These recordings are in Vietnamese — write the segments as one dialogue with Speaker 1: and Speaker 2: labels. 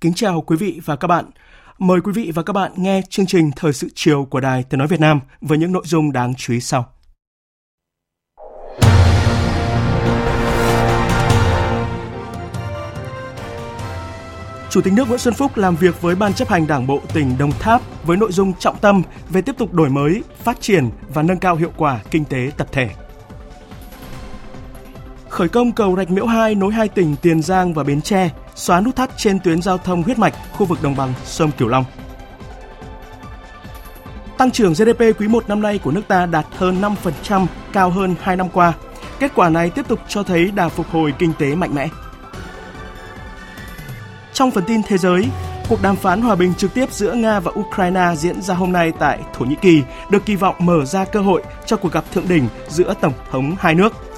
Speaker 1: Kính chào quý vị và các bạn. Mời quý vị và các bạn nghe chương trình Thời sự chiều của Đài Tiếng Nói Việt Nam với những nội dung đáng chú ý sau. Chủ tịch nước Nguyễn Xuân Phúc làm việc với Ban chấp hành Đảng bộ tỉnh Đồng Tháp với nội dung trọng tâm về tiếp tục đổi mới, phát triển và nâng cao hiệu quả kinh tế tập thể. Khởi công cầu Rạch Miễu 2 nối hai tỉnh Tiền Giang và Bến Tre, xóa nút thắt trên tuyến giao thông huyết mạch khu vực đồng bằng sông Cửu Long. Tăng trưởng GDP quý 1 năm nay của nước ta đạt hơn 5%, cao hơn 2 năm qua. Kết quả này tiếp tục cho thấy đà phục hồi kinh tế mạnh mẽ. Trong phần tin thế giới, cuộc đàm phán hòa bình trực tiếp giữa Nga và Ukraine diễn ra hôm nay tại Thổ Nhĩ Kỳ được kỳ vọng mở ra cơ hội cho cuộc gặp thượng đỉnh giữa tổng thống hai nước.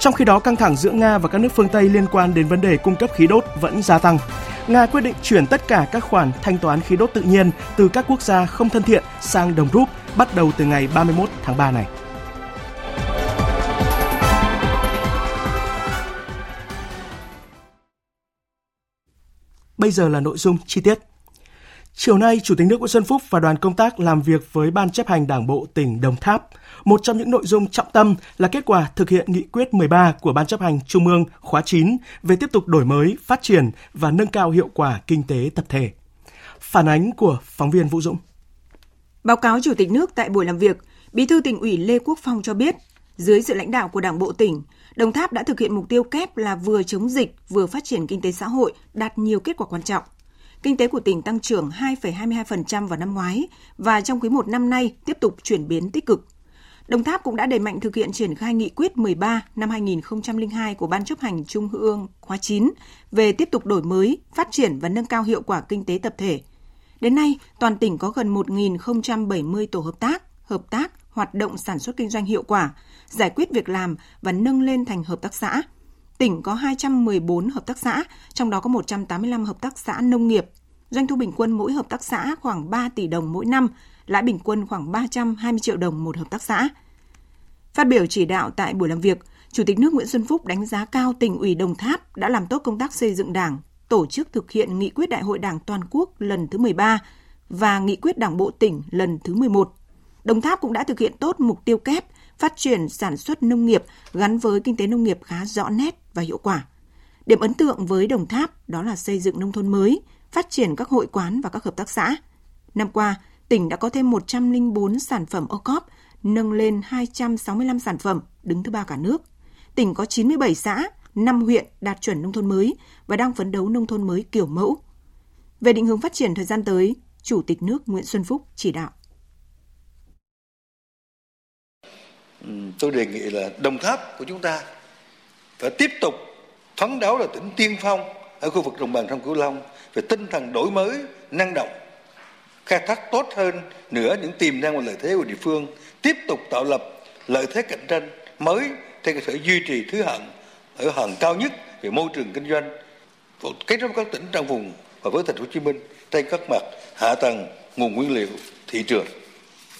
Speaker 1: Trong khi đó, căng thẳng giữa Nga và các nước phương Tây liên quan đến vấn đề cung cấp khí đốt vẫn gia tăng. Nga quyết định chuyển tất cả các khoản thanh toán khí đốt tự nhiên từ các quốc gia không thân thiện sang đồng rúp bắt đầu từ ngày 31 tháng 3 này. Bây giờ là nội dung chi tiết. Chiều nay, Chủ tịch nước Nguyễn Xuân Phúc và đoàn công tác làm việc với Ban chấp hành Đảng bộ tỉnh Đồng Tháp. Một trong những nội dung trọng tâm là kết quả thực hiện nghị quyết 13 của Ban chấp hành Trung ương khóa 9 về tiếp tục đổi mới, phát triển và nâng cao hiệu quả kinh tế tập thể. Phản ánh của phóng viên Vũ Dũng.
Speaker 2: Báo cáo Chủ tịch nước tại buổi làm việc, Bí thư tỉnh ủy Lê Quốc Phong cho biết, dưới sự lãnh đạo của Đảng bộ tỉnh, Đồng Tháp đã thực hiện mục tiêu kép là vừa chống dịch, vừa phát triển kinh tế xã hội, đạt nhiều kết quả quan trọng. Kinh tế của tỉnh tăng trưởng 2,22% vào năm ngoái và trong quý 1 năm nay tiếp tục chuyển biến tích cực. Đồng Tháp cũng đã đẩy mạnh thực hiện triển khai nghị quyết 13 năm 2002 của Ban chấp hành Trung ương khóa 9 về tiếp tục đổi mới, phát triển và nâng cao hiệu quả kinh tế tập thể. Đến nay, toàn tỉnh có gần 1.070 tổ hợp tác, hợp tác, hoạt động sản xuất kinh doanh hiệu quả, giải quyết việc làm và nâng lên thành hợp tác xã. Tỉnh có 214 hợp tác xã, trong đó có 185 hợp tác xã nông nghiệp. Doanh thu bình quân mỗi hợp tác xã khoảng 3 tỷ đồng mỗi năm, lãi bình quân khoảng 320 triệu đồng một hợp tác xã. Phát biểu chỉ đạo tại buổi làm việc, Chủ tịch nước Nguyễn Xuân Phúc đánh giá cao tỉnh ủy Đồng Tháp đã làm tốt công tác xây dựng Đảng, tổ chức thực hiện nghị quyết Đại hội Đảng toàn quốc lần thứ 13 và nghị quyết Đảng bộ tỉnh lần thứ 11. Đồng Tháp cũng đã thực hiện tốt mục tiêu kép phát triển sản xuất nông nghiệp gắn với kinh tế nông nghiệp khá rõ nét và hiệu quả. Điểm ấn tượng với Đồng Tháp đó là xây dựng nông thôn mới, phát triển các hội quán và các hợp tác xã. Năm qua, tỉnh đã có thêm 104 sản phẩm ô nâng lên 265 sản phẩm, đứng thứ ba cả nước. Tỉnh có 97 xã, 5 huyện đạt chuẩn nông thôn mới và đang phấn đấu nông thôn mới kiểu mẫu. Về định hướng phát triển thời gian tới, Chủ tịch nước Nguyễn Xuân Phúc chỉ đạo.
Speaker 3: Ừ, tôi đề nghị là Đồng Tháp của chúng ta phải tiếp tục phấn đấu là tỉnh tiên phong ở khu vực đồng bằng sông Cửu Long về tinh thần đổi mới, năng động, khai thác tốt hơn nữa những tiềm năng và lợi thế của địa phương, tiếp tục tạo lập lợi thế cạnh tranh mới trên cơ sở duy trì thứ hạng ở hàng cao nhất về môi trường kinh doanh, kết nối các tỉnh trong vùng và với thành phố Hồ Chí Minh trên các mặt hạ tầng, nguồn nguyên liệu, thị trường.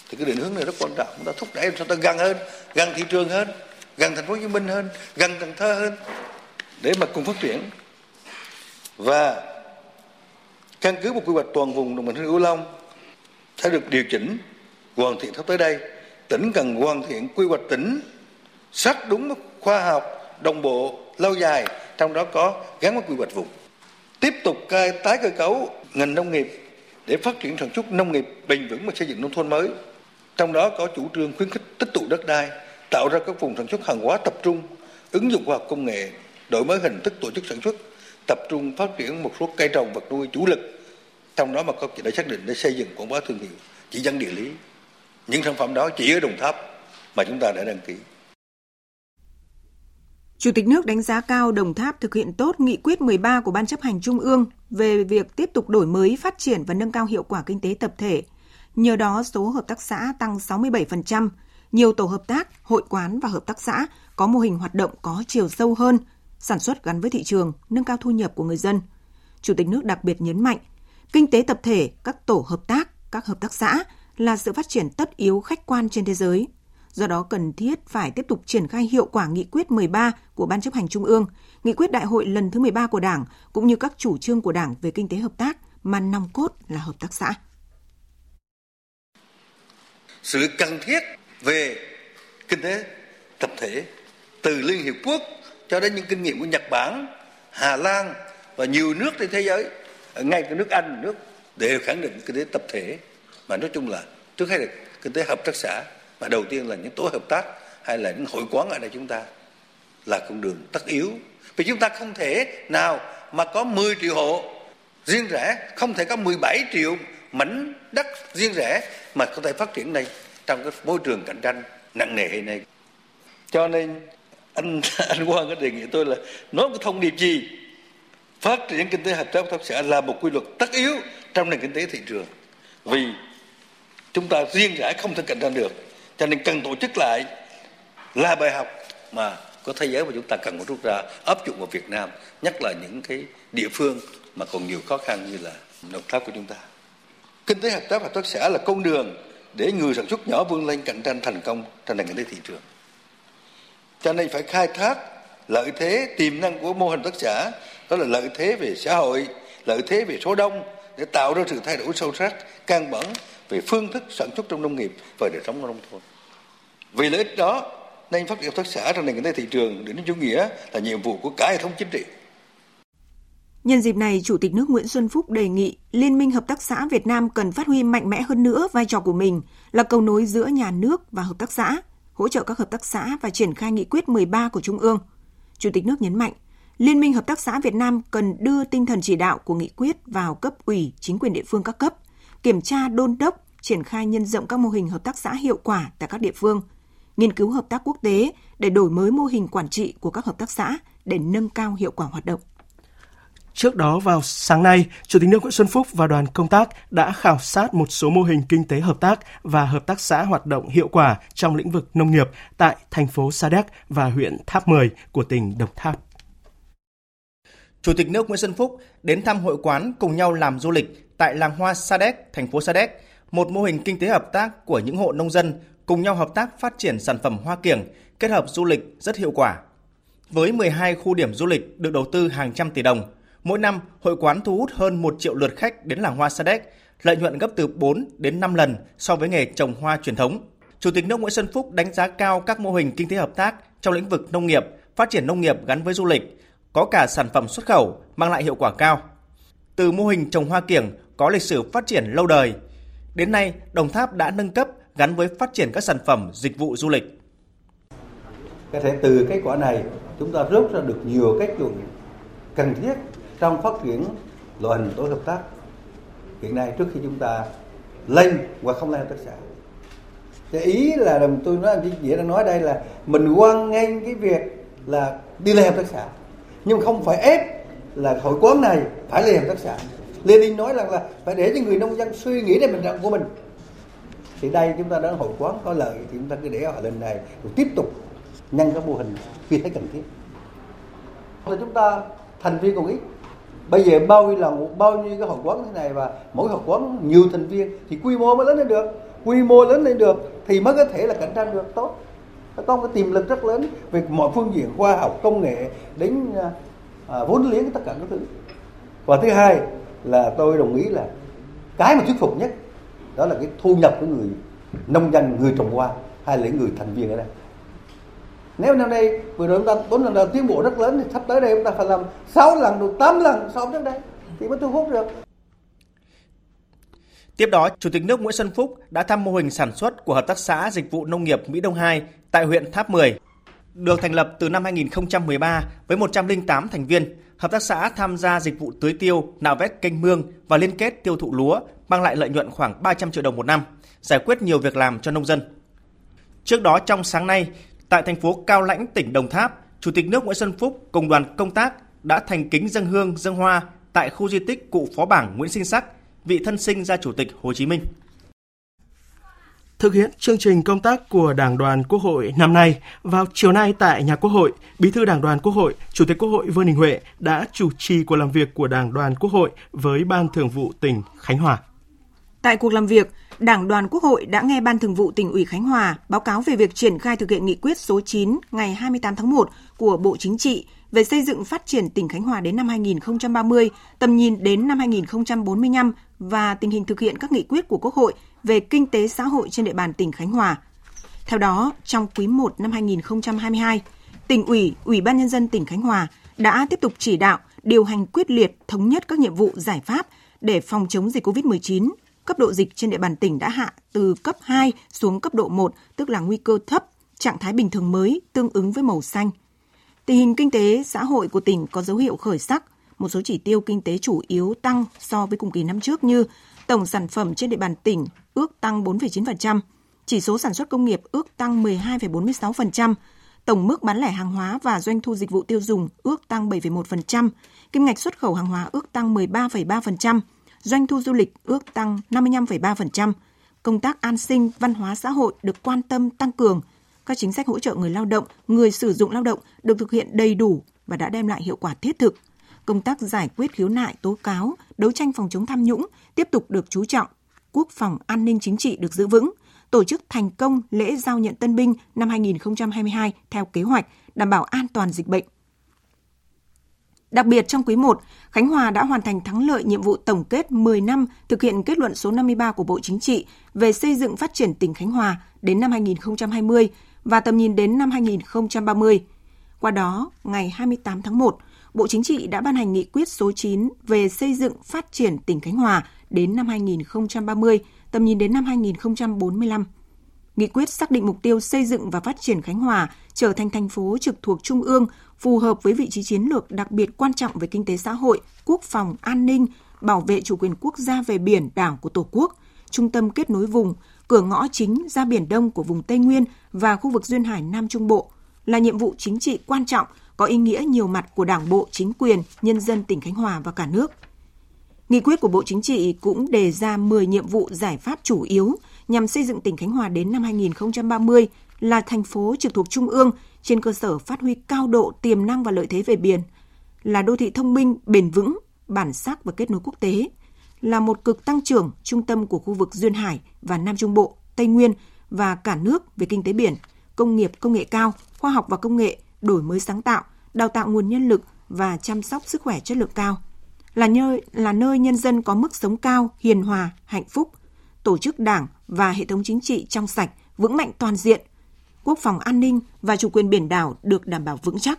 Speaker 3: Thì cái định hướng này rất quan trọng, chúng ta thúc đẩy chúng ta gần hơn, gần thị trường hơn, gần thành phố Hồ Chí Minh hơn, gần Cần Thơ hơn để mà cùng phát triển. Và căn cứ một quy hoạch toàn vùng đồng bằng sông Cửu Long sẽ được điều chỉnh hoàn thiện sắp tới đây. Tỉnh cần hoàn thiện quy hoạch tỉnh sát đúng khoa học đồng bộ lâu dài trong đó có gắn với quy hoạch vùng. Tiếp tục tái cơ cấu ngành nông nghiệp để phát triển sản xuất nông nghiệp bền vững và xây dựng nông thôn mới. Trong đó có chủ trương khuyến khích tích tụ đất đai tạo ra các vùng sản xuất hàng hóa tập trung ứng dụng khoa học công nghệ đổi mới hình thức tổ chức sản xuất, tập trung phát triển một số cây trồng vật nuôi chủ lực, trong đó mà có đã xác định để xây dựng quảng bá thương hiệu, chỉ dẫn địa lý. Những sản phẩm đó chỉ ở Đồng Tháp mà chúng ta đã đăng ký.
Speaker 2: Chủ tịch nước đánh giá cao Đồng Tháp thực hiện tốt nghị quyết 13 của Ban chấp hành Trung ương về việc tiếp tục đổi mới, phát triển và nâng cao hiệu quả kinh tế tập thể. Nhờ đó, số hợp tác xã tăng 67%, nhiều tổ hợp tác, hội quán và hợp tác xã có mô hình hoạt động có chiều sâu hơn, sản xuất gắn với thị trường, nâng cao thu nhập của người dân. Chủ tịch nước đặc biệt nhấn mạnh, kinh tế tập thể, các tổ hợp tác, các hợp tác xã là sự phát triển tất yếu khách quan trên thế giới. Do đó cần thiết phải tiếp tục triển khai hiệu quả nghị quyết 13 của Ban chấp hành Trung ương, nghị quyết đại hội lần thứ 13 của Đảng cũng như các chủ trương của Đảng về kinh tế hợp tác mà nòng cốt là hợp tác xã.
Speaker 3: Sự cần thiết về kinh tế tập thể từ Liên Hiệp Quốc cho đến những kinh nghiệm của Nhật Bản, Hà Lan và nhiều nước trên thế giới, ngay cả nước Anh, nước để khẳng định kinh tế tập thể mà nói chung là trước hết là kinh tế hợp tác xã mà đầu tiên là những tổ hợp tác hay là những hội quán ở đây chúng ta là con đường tất yếu vì chúng ta không thể nào mà có 10 triệu hộ riêng rẽ không thể có 17 triệu mảnh đất riêng rẽ mà có thể phát triển này trong cái môi trường cạnh tranh nặng nề hiện nay. cho nên anh anh Quang có đề nghị tôi là nói cái thông điệp gì phát triển kinh tế hợp tác hợp tác xã là một quy luật tất yếu trong nền kinh tế thị trường. Vì chúng ta riêng rẽ không thể cạnh tranh được, cho nên cần tổ chức lại là bài học mà có thế giới mà chúng ta cần phải rút ra, áp dụng vào Việt Nam, nhất là những cái địa phương mà còn nhiều khó khăn như là đồng tháp của chúng ta. Kinh tế hợp tác hợp tác xã là con đường để người sản xuất nhỏ vươn lên cạnh tranh thành công trong nền kinh tế thị trường. Cho nên phải khai thác lợi thế, tiềm năng của mô hình tác xã đó là lợi thế về xã hội lợi thế về số đông để tạo ra sự thay đổi sâu sắc căn bản về phương thức sản xuất trong nông nghiệp và đời sống nông thôn vì lợi ích đó nên phát triển hợp tác xã trong nền kinh tế thị trường đến chủ nghĩa là nhiệm vụ của cả hệ thống chính trị
Speaker 2: Nhân dịp này, Chủ tịch nước Nguyễn Xuân Phúc đề nghị Liên minh Hợp tác xã Việt Nam cần phát huy mạnh mẽ hơn nữa vai trò của mình là cầu nối giữa nhà nước và hợp tác xã, hỗ trợ các hợp tác xã và triển khai nghị quyết 13 của Trung ương. Chủ tịch nước nhấn mạnh, Liên minh Hợp tác xã Việt Nam cần đưa tinh thần chỉ đạo của nghị quyết vào cấp ủy, chính quyền địa phương các cấp, kiểm tra đôn đốc, triển khai nhân rộng các mô hình hợp tác xã hiệu quả tại các địa phương, nghiên cứu hợp tác quốc tế để đổi mới mô hình quản trị của các hợp tác xã để nâng cao hiệu quả hoạt động.
Speaker 1: Trước đó vào sáng nay, Chủ tịch nước Nguyễn Xuân Phúc và đoàn công tác đã khảo sát một số mô hình kinh tế hợp tác và hợp tác xã hoạt động hiệu quả trong lĩnh vực nông nghiệp tại thành phố Sa Đéc và huyện Tháp 10 của tỉnh Đồng Tháp.
Speaker 4: Chủ tịch nước Nguyễn Xuân Phúc đến thăm hội quán cùng nhau làm du lịch tại làng hoa Sa Đéc, thành phố Sa Đéc, một mô hình kinh tế hợp tác của những hộ nông dân cùng nhau hợp tác phát triển sản phẩm hoa kiểng kết hợp du lịch rất hiệu quả. Với 12 khu điểm du lịch được đầu tư hàng trăm tỷ đồng, Mỗi năm, hội quán thu hút hơn 1 triệu lượt khách đến làng hoa Sa Đéc, lợi nhuận gấp từ 4 đến 5 lần so với nghề trồng hoa truyền thống. Chủ tịch nước Nguyễn Xuân Phúc đánh giá cao các mô hình kinh tế hợp tác trong lĩnh vực nông nghiệp, phát triển nông nghiệp gắn với du lịch, có cả sản phẩm xuất khẩu mang lại hiệu quả cao. Từ mô hình trồng hoa kiểng có lịch sử phát triển lâu đời, đến nay Đồng Tháp đã nâng cấp gắn với phát triển các sản phẩm dịch vụ du lịch.
Speaker 5: Có thể từ kết quả này chúng ta rút ra được nhiều cách dùng cần thiết trong phát triển loại hình tổ hợp tác hiện nay trước khi chúng ta lên hoặc không lên hợp tác xã cái ý là đồng tôi nói chị dĩa đang nói đây là mình quan ngay cái việc là đi lên hợp tác xã nhưng không phải ép là hội quán này phải lên hợp tác xã Lenin nói rằng là phải để cho người nông dân suy nghĩ đến mình trạng của mình. Thì đây chúng ta đã hội quán có lợi thì chúng ta cứ để họ lên này rồi tiếp tục nhân các mô hình khi thấy cần thiết. Là chúng ta thành viên còn ít. Bây giờ bao nhiêu lần bao nhiêu cái hội quán thế này và mỗi hội quán nhiều thành viên thì quy mô mới lớn lên được. Quy mô lớn lên được thì mới có thể là cạnh tranh được tốt nó có một cái tiềm lực rất lớn về mọi phương diện khoa học công nghệ đến à, à, vốn liếng tất cả các thứ. Và thứ hai là tôi đồng ý là cái mà thuyết phục nhất đó là cái thu nhập của người nông dân người trồng hoa hay là người thành viên ở đây. Nếu năm nay vừa rồi chúng ta bốn lần đầu tiến bộ rất lớn thì sắp tới đây chúng ta phải làm 6 lần được 8 lần so với trước đây thì mới thu hút được.
Speaker 4: Tiếp đó, Chủ tịch nước Nguyễn Xuân Phúc đã thăm mô hình sản xuất của Hợp tác xã Dịch vụ Nông nghiệp Mỹ Đông 2 tại huyện Tháp 10. Được thành lập từ năm 2013 với 108 thành viên, hợp tác xã tham gia dịch vụ tưới tiêu, nạo vét kênh mương và liên kết tiêu thụ lúa, mang lại lợi nhuận khoảng 300 triệu đồng một năm, giải quyết nhiều việc làm cho nông dân. Trước đó trong sáng nay, tại thành phố Cao Lãnh, tỉnh Đồng Tháp, Chủ tịch nước Nguyễn Xuân Phúc cùng đoàn công tác đã thành kính dân hương dân hoa tại khu di tích cụ phó bảng Nguyễn Sinh Sắc, vị thân sinh ra Chủ tịch Hồ Chí Minh.
Speaker 1: Thực hiện chương trình công tác của Đảng đoàn Quốc hội năm nay, vào chiều nay tại nhà Quốc hội, Bí thư Đảng đoàn Quốc hội, Chủ tịch Quốc hội Vương Đình Huệ đã chủ trì cuộc làm việc của Đảng đoàn Quốc hội với Ban Thường vụ tỉnh Khánh Hòa.
Speaker 2: Tại cuộc làm việc, Đảng đoàn Quốc hội đã nghe Ban Thường vụ tỉnh ủy Khánh Hòa báo cáo về việc triển khai thực hiện nghị quyết số 9 ngày 28 tháng 1 của Bộ Chính trị về xây dựng phát triển tỉnh Khánh Hòa đến năm 2030, tầm nhìn đến năm 2045 và tình hình thực hiện các nghị quyết của Quốc hội về kinh tế xã hội trên địa bàn tỉnh Khánh Hòa. Theo đó, trong quý 1 năm 2022, tỉnh ủy, Ủy ban nhân dân tỉnh Khánh Hòa đã tiếp tục chỉ đạo điều hành quyết liệt thống nhất các nhiệm vụ giải pháp để phòng chống dịch COVID-19. Cấp độ dịch trên địa bàn tỉnh đã hạ từ cấp 2 xuống cấp độ 1, tức là nguy cơ thấp, trạng thái bình thường mới tương ứng với màu xanh. Tình hình kinh tế xã hội của tỉnh có dấu hiệu khởi sắc, một số chỉ tiêu kinh tế chủ yếu tăng so với cùng kỳ năm trước như tổng sản phẩm trên địa bàn tỉnh ước tăng 4,9%, chỉ số sản xuất công nghiệp ước tăng 12,46%, tổng mức bán lẻ hàng hóa và doanh thu dịch vụ tiêu dùng ước tăng 7,1%, kim ngạch xuất khẩu hàng hóa ước tăng 13,3%, doanh thu du lịch ước tăng 55,3%, công tác an sinh, văn hóa xã hội được quan tâm tăng cường, các chính sách hỗ trợ người lao động, người sử dụng lao động được thực hiện đầy đủ và đã đem lại hiệu quả thiết thực. Công tác giải quyết khiếu nại, tố cáo, đấu tranh phòng chống tham nhũng tiếp tục được chú trọng. Quốc phòng an ninh chính trị được giữ vững, tổ chức thành công lễ giao nhận tân binh năm 2022 theo kế hoạch, đảm bảo an toàn dịch bệnh. Đặc biệt trong quý 1, Khánh Hòa đã hoàn thành thắng lợi nhiệm vụ tổng kết 10 năm thực hiện kết luận số 53 của Bộ Chính trị về xây dựng phát triển tỉnh Khánh Hòa đến năm 2020 và tầm nhìn đến năm 2030. Qua đó, ngày 28 tháng 1, Bộ Chính trị đã ban hành nghị quyết số 9 về xây dựng phát triển tỉnh Khánh Hòa đến năm 2030, tầm nhìn đến năm 2045. Nghị quyết xác định mục tiêu xây dựng và phát triển Khánh Hòa trở thành thành phố trực thuộc Trung ương phù hợp với vị trí chiến lược đặc biệt quan trọng về kinh tế xã hội, quốc phòng, an ninh, bảo vệ chủ quyền quốc gia về biển đảo của Tổ quốc, trung tâm kết nối vùng, cửa ngõ chính ra Biển Đông của vùng Tây Nguyên và khu vực Duyên Hải Nam Trung Bộ là nhiệm vụ chính trị quan trọng có ý nghĩa nhiều mặt của Đảng bộ, chính quyền, nhân dân tỉnh Khánh Hòa và cả nước. Nghị quyết của Bộ Chính trị cũng đề ra 10 nhiệm vụ giải pháp chủ yếu nhằm xây dựng tỉnh Khánh Hòa đến năm 2030 là thành phố trực thuộc Trung ương trên cơ sở phát huy cao độ tiềm năng và lợi thế về biển, là đô thị thông minh, bền vững, bản sắc và kết nối quốc tế, là một cực tăng trưởng trung tâm của khu vực Duyên Hải và Nam Trung Bộ, Tây Nguyên và cả nước về kinh tế biển, công nghiệp công nghệ cao, khoa học và công nghệ, đổi mới sáng tạo, đào tạo nguồn nhân lực và chăm sóc sức khỏe chất lượng cao. Là nơi là nơi nhân dân có mức sống cao, hiền hòa, hạnh phúc, tổ chức đảng và hệ thống chính trị trong sạch, vững mạnh toàn diện, quốc phòng an ninh và chủ quyền biển đảo được đảm bảo vững chắc.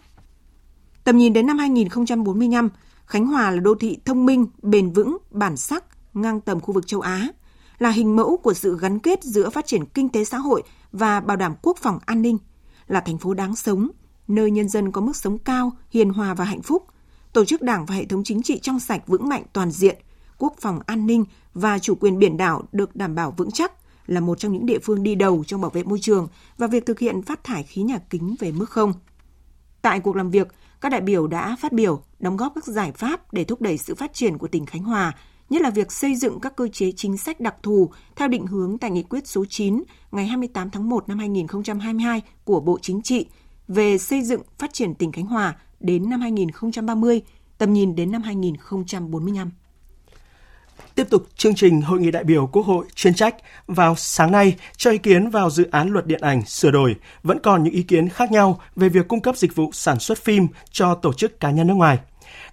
Speaker 2: Tầm nhìn đến năm 2045, Khánh Hòa là đô thị thông minh, bền vững, bản sắc, ngang tầm khu vực châu Á, là hình mẫu của sự gắn kết giữa phát triển kinh tế xã hội và bảo đảm quốc phòng an ninh, là thành phố đáng sống, nơi nhân dân có mức sống cao, hiền hòa và hạnh phúc, tổ chức đảng và hệ thống chính trị trong sạch vững mạnh toàn diện, quốc phòng an ninh và chủ quyền biển đảo được đảm bảo vững chắc là một trong những địa phương đi đầu trong bảo vệ môi trường và việc thực hiện phát thải khí nhà kính về mức không. Tại cuộc làm việc, các đại biểu đã phát biểu, đóng góp các giải pháp để thúc đẩy sự phát triển của tỉnh Khánh Hòa, nhất là việc xây dựng các cơ chế chính sách đặc thù theo định hướng tại nghị quyết số 9 ngày 28 tháng 1 năm 2022 của Bộ Chính trị về xây dựng phát triển tỉnh Khánh Hòa đến năm 2030, tầm nhìn đến năm 2045.
Speaker 1: Tiếp tục chương trình Hội nghị đại biểu Quốc hội chuyên trách vào sáng nay cho ý kiến vào dự án luật điện ảnh sửa đổi, vẫn còn những ý kiến khác nhau về việc cung cấp dịch vụ sản xuất phim cho tổ chức cá nhân nước ngoài.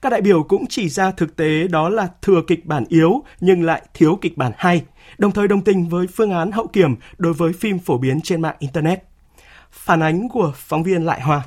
Speaker 1: Các đại biểu cũng chỉ ra thực tế đó là thừa kịch bản yếu nhưng lại thiếu kịch bản hay, đồng thời đồng tình với phương án hậu kiểm đối với phim phổ biến trên mạng Internet. Phản ánh của phóng viên Lại Hoa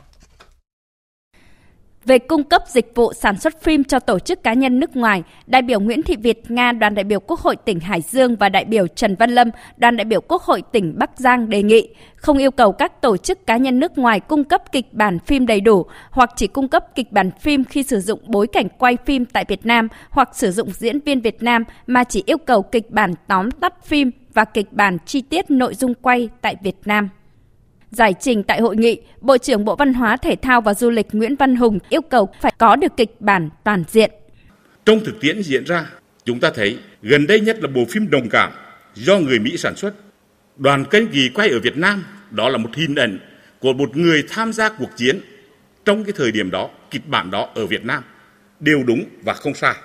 Speaker 6: về cung cấp dịch vụ sản xuất phim cho tổ chức cá nhân nước ngoài, đại biểu Nguyễn Thị Việt Nga, đoàn đại biểu Quốc hội tỉnh Hải Dương và đại biểu Trần Văn Lâm, đoàn đại biểu Quốc hội tỉnh Bắc Giang đề nghị không yêu cầu các tổ chức cá nhân nước ngoài cung cấp kịch bản phim đầy đủ hoặc chỉ cung cấp kịch bản phim khi sử dụng bối cảnh quay phim tại Việt Nam hoặc sử dụng diễn viên Việt Nam mà chỉ yêu cầu kịch bản tóm tắt phim và kịch bản chi tiết nội dung quay tại Việt Nam. Giải trình tại hội nghị, Bộ trưởng Bộ Văn hóa Thể thao và Du lịch Nguyễn Văn Hùng yêu cầu phải có được kịch bản toàn diện.
Speaker 7: Trong thực tiễn diễn ra, chúng ta thấy gần đây nhất là bộ phim Đồng Cảm do người Mỹ sản xuất. Đoàn kênh kỳ quay ở Việt Nam, đó là một hình ảnh của một người tham gia cuộc chiến trong cái thời điểm đó, kịch bản đó ở Việt Nam đều đúng và không sai.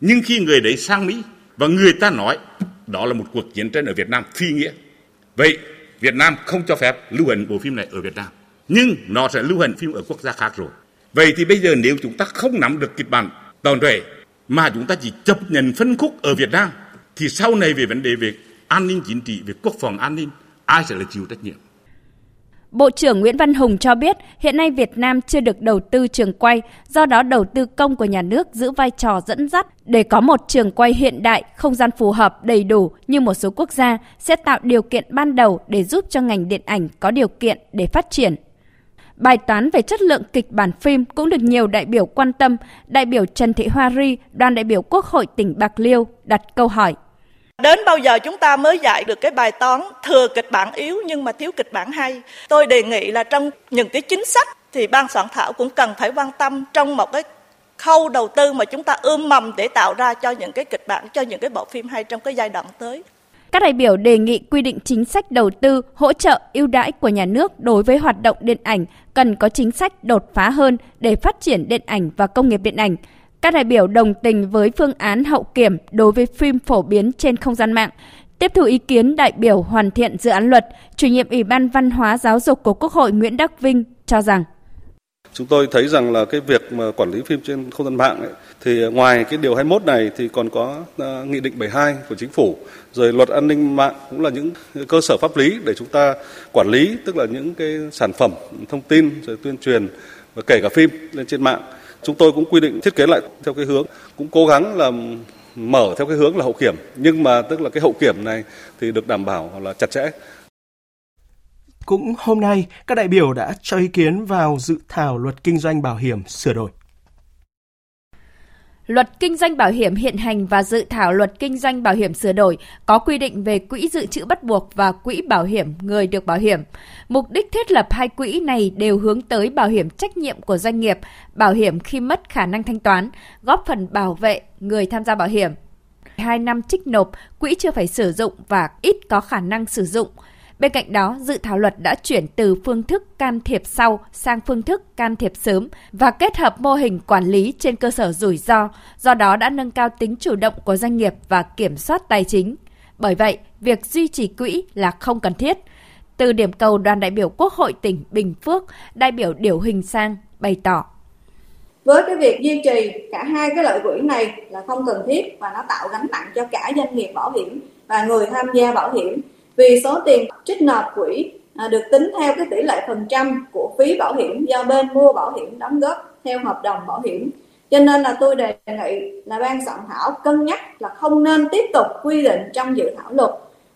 Speaker 7: Nhưng khi người đấy sang Mỹ và người ta nói đó là một cuộc chiến tranh ở Việt Nam phi nghĩa. Vậy Việt Nam không cho phép lưu hành bộ phim này ở Việt Nam. Nhưng nó sẽ lưu hành phim ở quốc gia khác rồi. Vậy thì bây giờ nếu chúng ta không nắm được kịch bản toàn thể mà chúng ta chỉ chấp nhận phân khúc ở Việt Nam thì sau này về vấn đề về an ninh chính trị, về quốc phòng an ninh, ai sẽ là chịu trách nhiệm?
Speaker 6: Bộ trưởng Nguyễn Văn Hùng cho biết hiện nay Việt Nam chưa được đầu tư trường quay, do đó đầu tư công của nhà nước giữ vai trò dẫn dắt để có một trường quay hiện đại, không gian phù hợp, đầy đủ như một số quốc gia sẽ tạo điều kiện ban đầu để giúp cho ngành điện ảnh có điều kiện để phát triển. Bài toán về chất lượng kịch bản phim cũng được nhiều đại biểu quan tâm. Đại biểu Trần Thị Hoa Ri, đoàn đại biểu Quốc hội tỉnh Bạc Liêu đặt câu hỏi.
Speaker 8: Đến bao giờ chúng ta mới dạy được cái bài toán thừa kịch bản yếu nhưng mà thiếu kịch bản hay. Tôi đề nghị là trong những cái chính sách thì ban soạn thảo cũng cần phải quan tâm trong một cái khâu đầu tư mà chúng ta ươm mầm để tạo ra cho những cái kịch bản cho những cái bộ phim hay trong cái giai đoạn tới.
Speaker 6: Các đại biểu đề nghị quy định chính sách đầu tư, hỗ trợ ưu đãi của nhà nước đối với hoạt động điện ảnh cần có chính sách đột phá hơn để phát triển điện ảnh và công nghiệp điện ảnh. Các đại biểu đồng tình với phương án hậu kiểm đối với phim phổ biến trên không gian mạng. Tiếp thu ý kiến đại biểu hoàn thiện dự án luật, chủ nhiệm Ủy ban Văn hóa Giáo dục của Quốc hội Nguyễn Đắc Vinh cho rằng
Speaker 9: Chúng tôi thấy rằng là cái việc mà quản lý phim trên không gian mạng ấy, thì ngoài cái điều 21 này thì còn có uh, nghị định 72 của chính phủ, rồi luật an ninh mạng cũng là những cơ sở pháp lý để chúng ta quản lý, tức là những cái sản phẩm thông tin rồi tuyên truyền và kể cả phim lên trên mạng. Chúng tôi cũng quy định thiết kế lại theo cái hướng cũng cố gắng là mở theo cái hướng là hậu kiểm, nhưng mà tức là cái hậu kiểm này thì được đảm bảo là chặt chẽ.
Speaker 1: Cũng hôm nay, các đại biểu đã cho ý kiến vào dự thảo luật kinh doanh bảo hiểm sửa đổi.
Speaker 6: Luật kinh doanh bảo hiểm hiện hành và dự thảo luật kinh doanh bảo hiểm sửa đổi có quy định về quỹ dự trữ bắt buộc và quỹ bảo hiểm người được bảo hiểm. Mục đích thiết lập hai quỹ này đều hướng tới bảo hiểm trách nhiệm của doanh nghiệp, bảo hiểm khi mất khả năng thanh toán, góp phần bảo vệ người tham gia bảo hiểm. Hai năm trích nộp, quỹ chưa phải sử dụng và ít có khả năng sử dụng – Bên cạnh đó, dự thảo luật đã chuyển từ phương thức can thiệp sau sang phương thức can thiệp sớm và kết hợp mô hình quản lý trên cơ sở rủi ro, do đó đã nâng cao tính chủ động của doanh nghiệp và kiểm soát tài chính. Bởi vậy, việc duy trì quỹ là không cần thiết. Từ điểm cầu đoàn đại biểu Quốc hội tỉnh Bình Phước, đại biểu Điều Hình Sang bày tỏ.
Speaker 10: Với cái việc duy trì cả hai cái lợi quỹ này là không cần thiết và nó tạo gánh nặng cho cả doanh nghiệp bảo hiểm và người tham gia bảo hiểm vì số tiền trích nộp quỹ à, được tính theo cái tỷ lệ phần trăm của phí bảo hiểm do bên mua bảo hiểm đóng góp theo hợp đồng bảo hiểm. Cho nên là tôi đề nghị là ban soạn thảo cân nhắc là không nên tiếp tục quy định trong dự thảo luật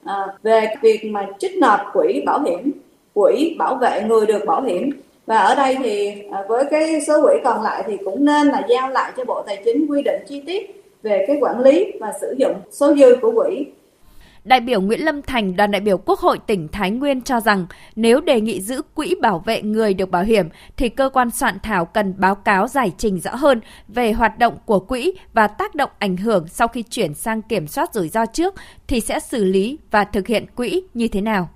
Speaker 10: à, về việc mà trích nộp quỹ bảo hiểm quỹ bảo vệ người được bảo hiểm. Và ở đây thì à, với cái số quỹ còn lại thì cũng nên là giao lại cho bộ tài chính quy định chi tiết về cái quản lý và sử dụng số dư của quỹ.
Speaker 6: Đại biểu Nguyễn Lâm Thành, đoàn đại biểu Quốc hội tỉnh Thái Nguyên cho rằng nếu đề nghị giữ quỹ bảo vệ người được bảo hiểm thì cơ quan soạn thảo cần báo cáo giải trình rõ hơn về hoạt động của quỹ và tác động ảnh hưởng sau khi chuyển sang kiểm soát rủi ro trước thì sẽ xử lý và thực hiện quỹ như thế nào.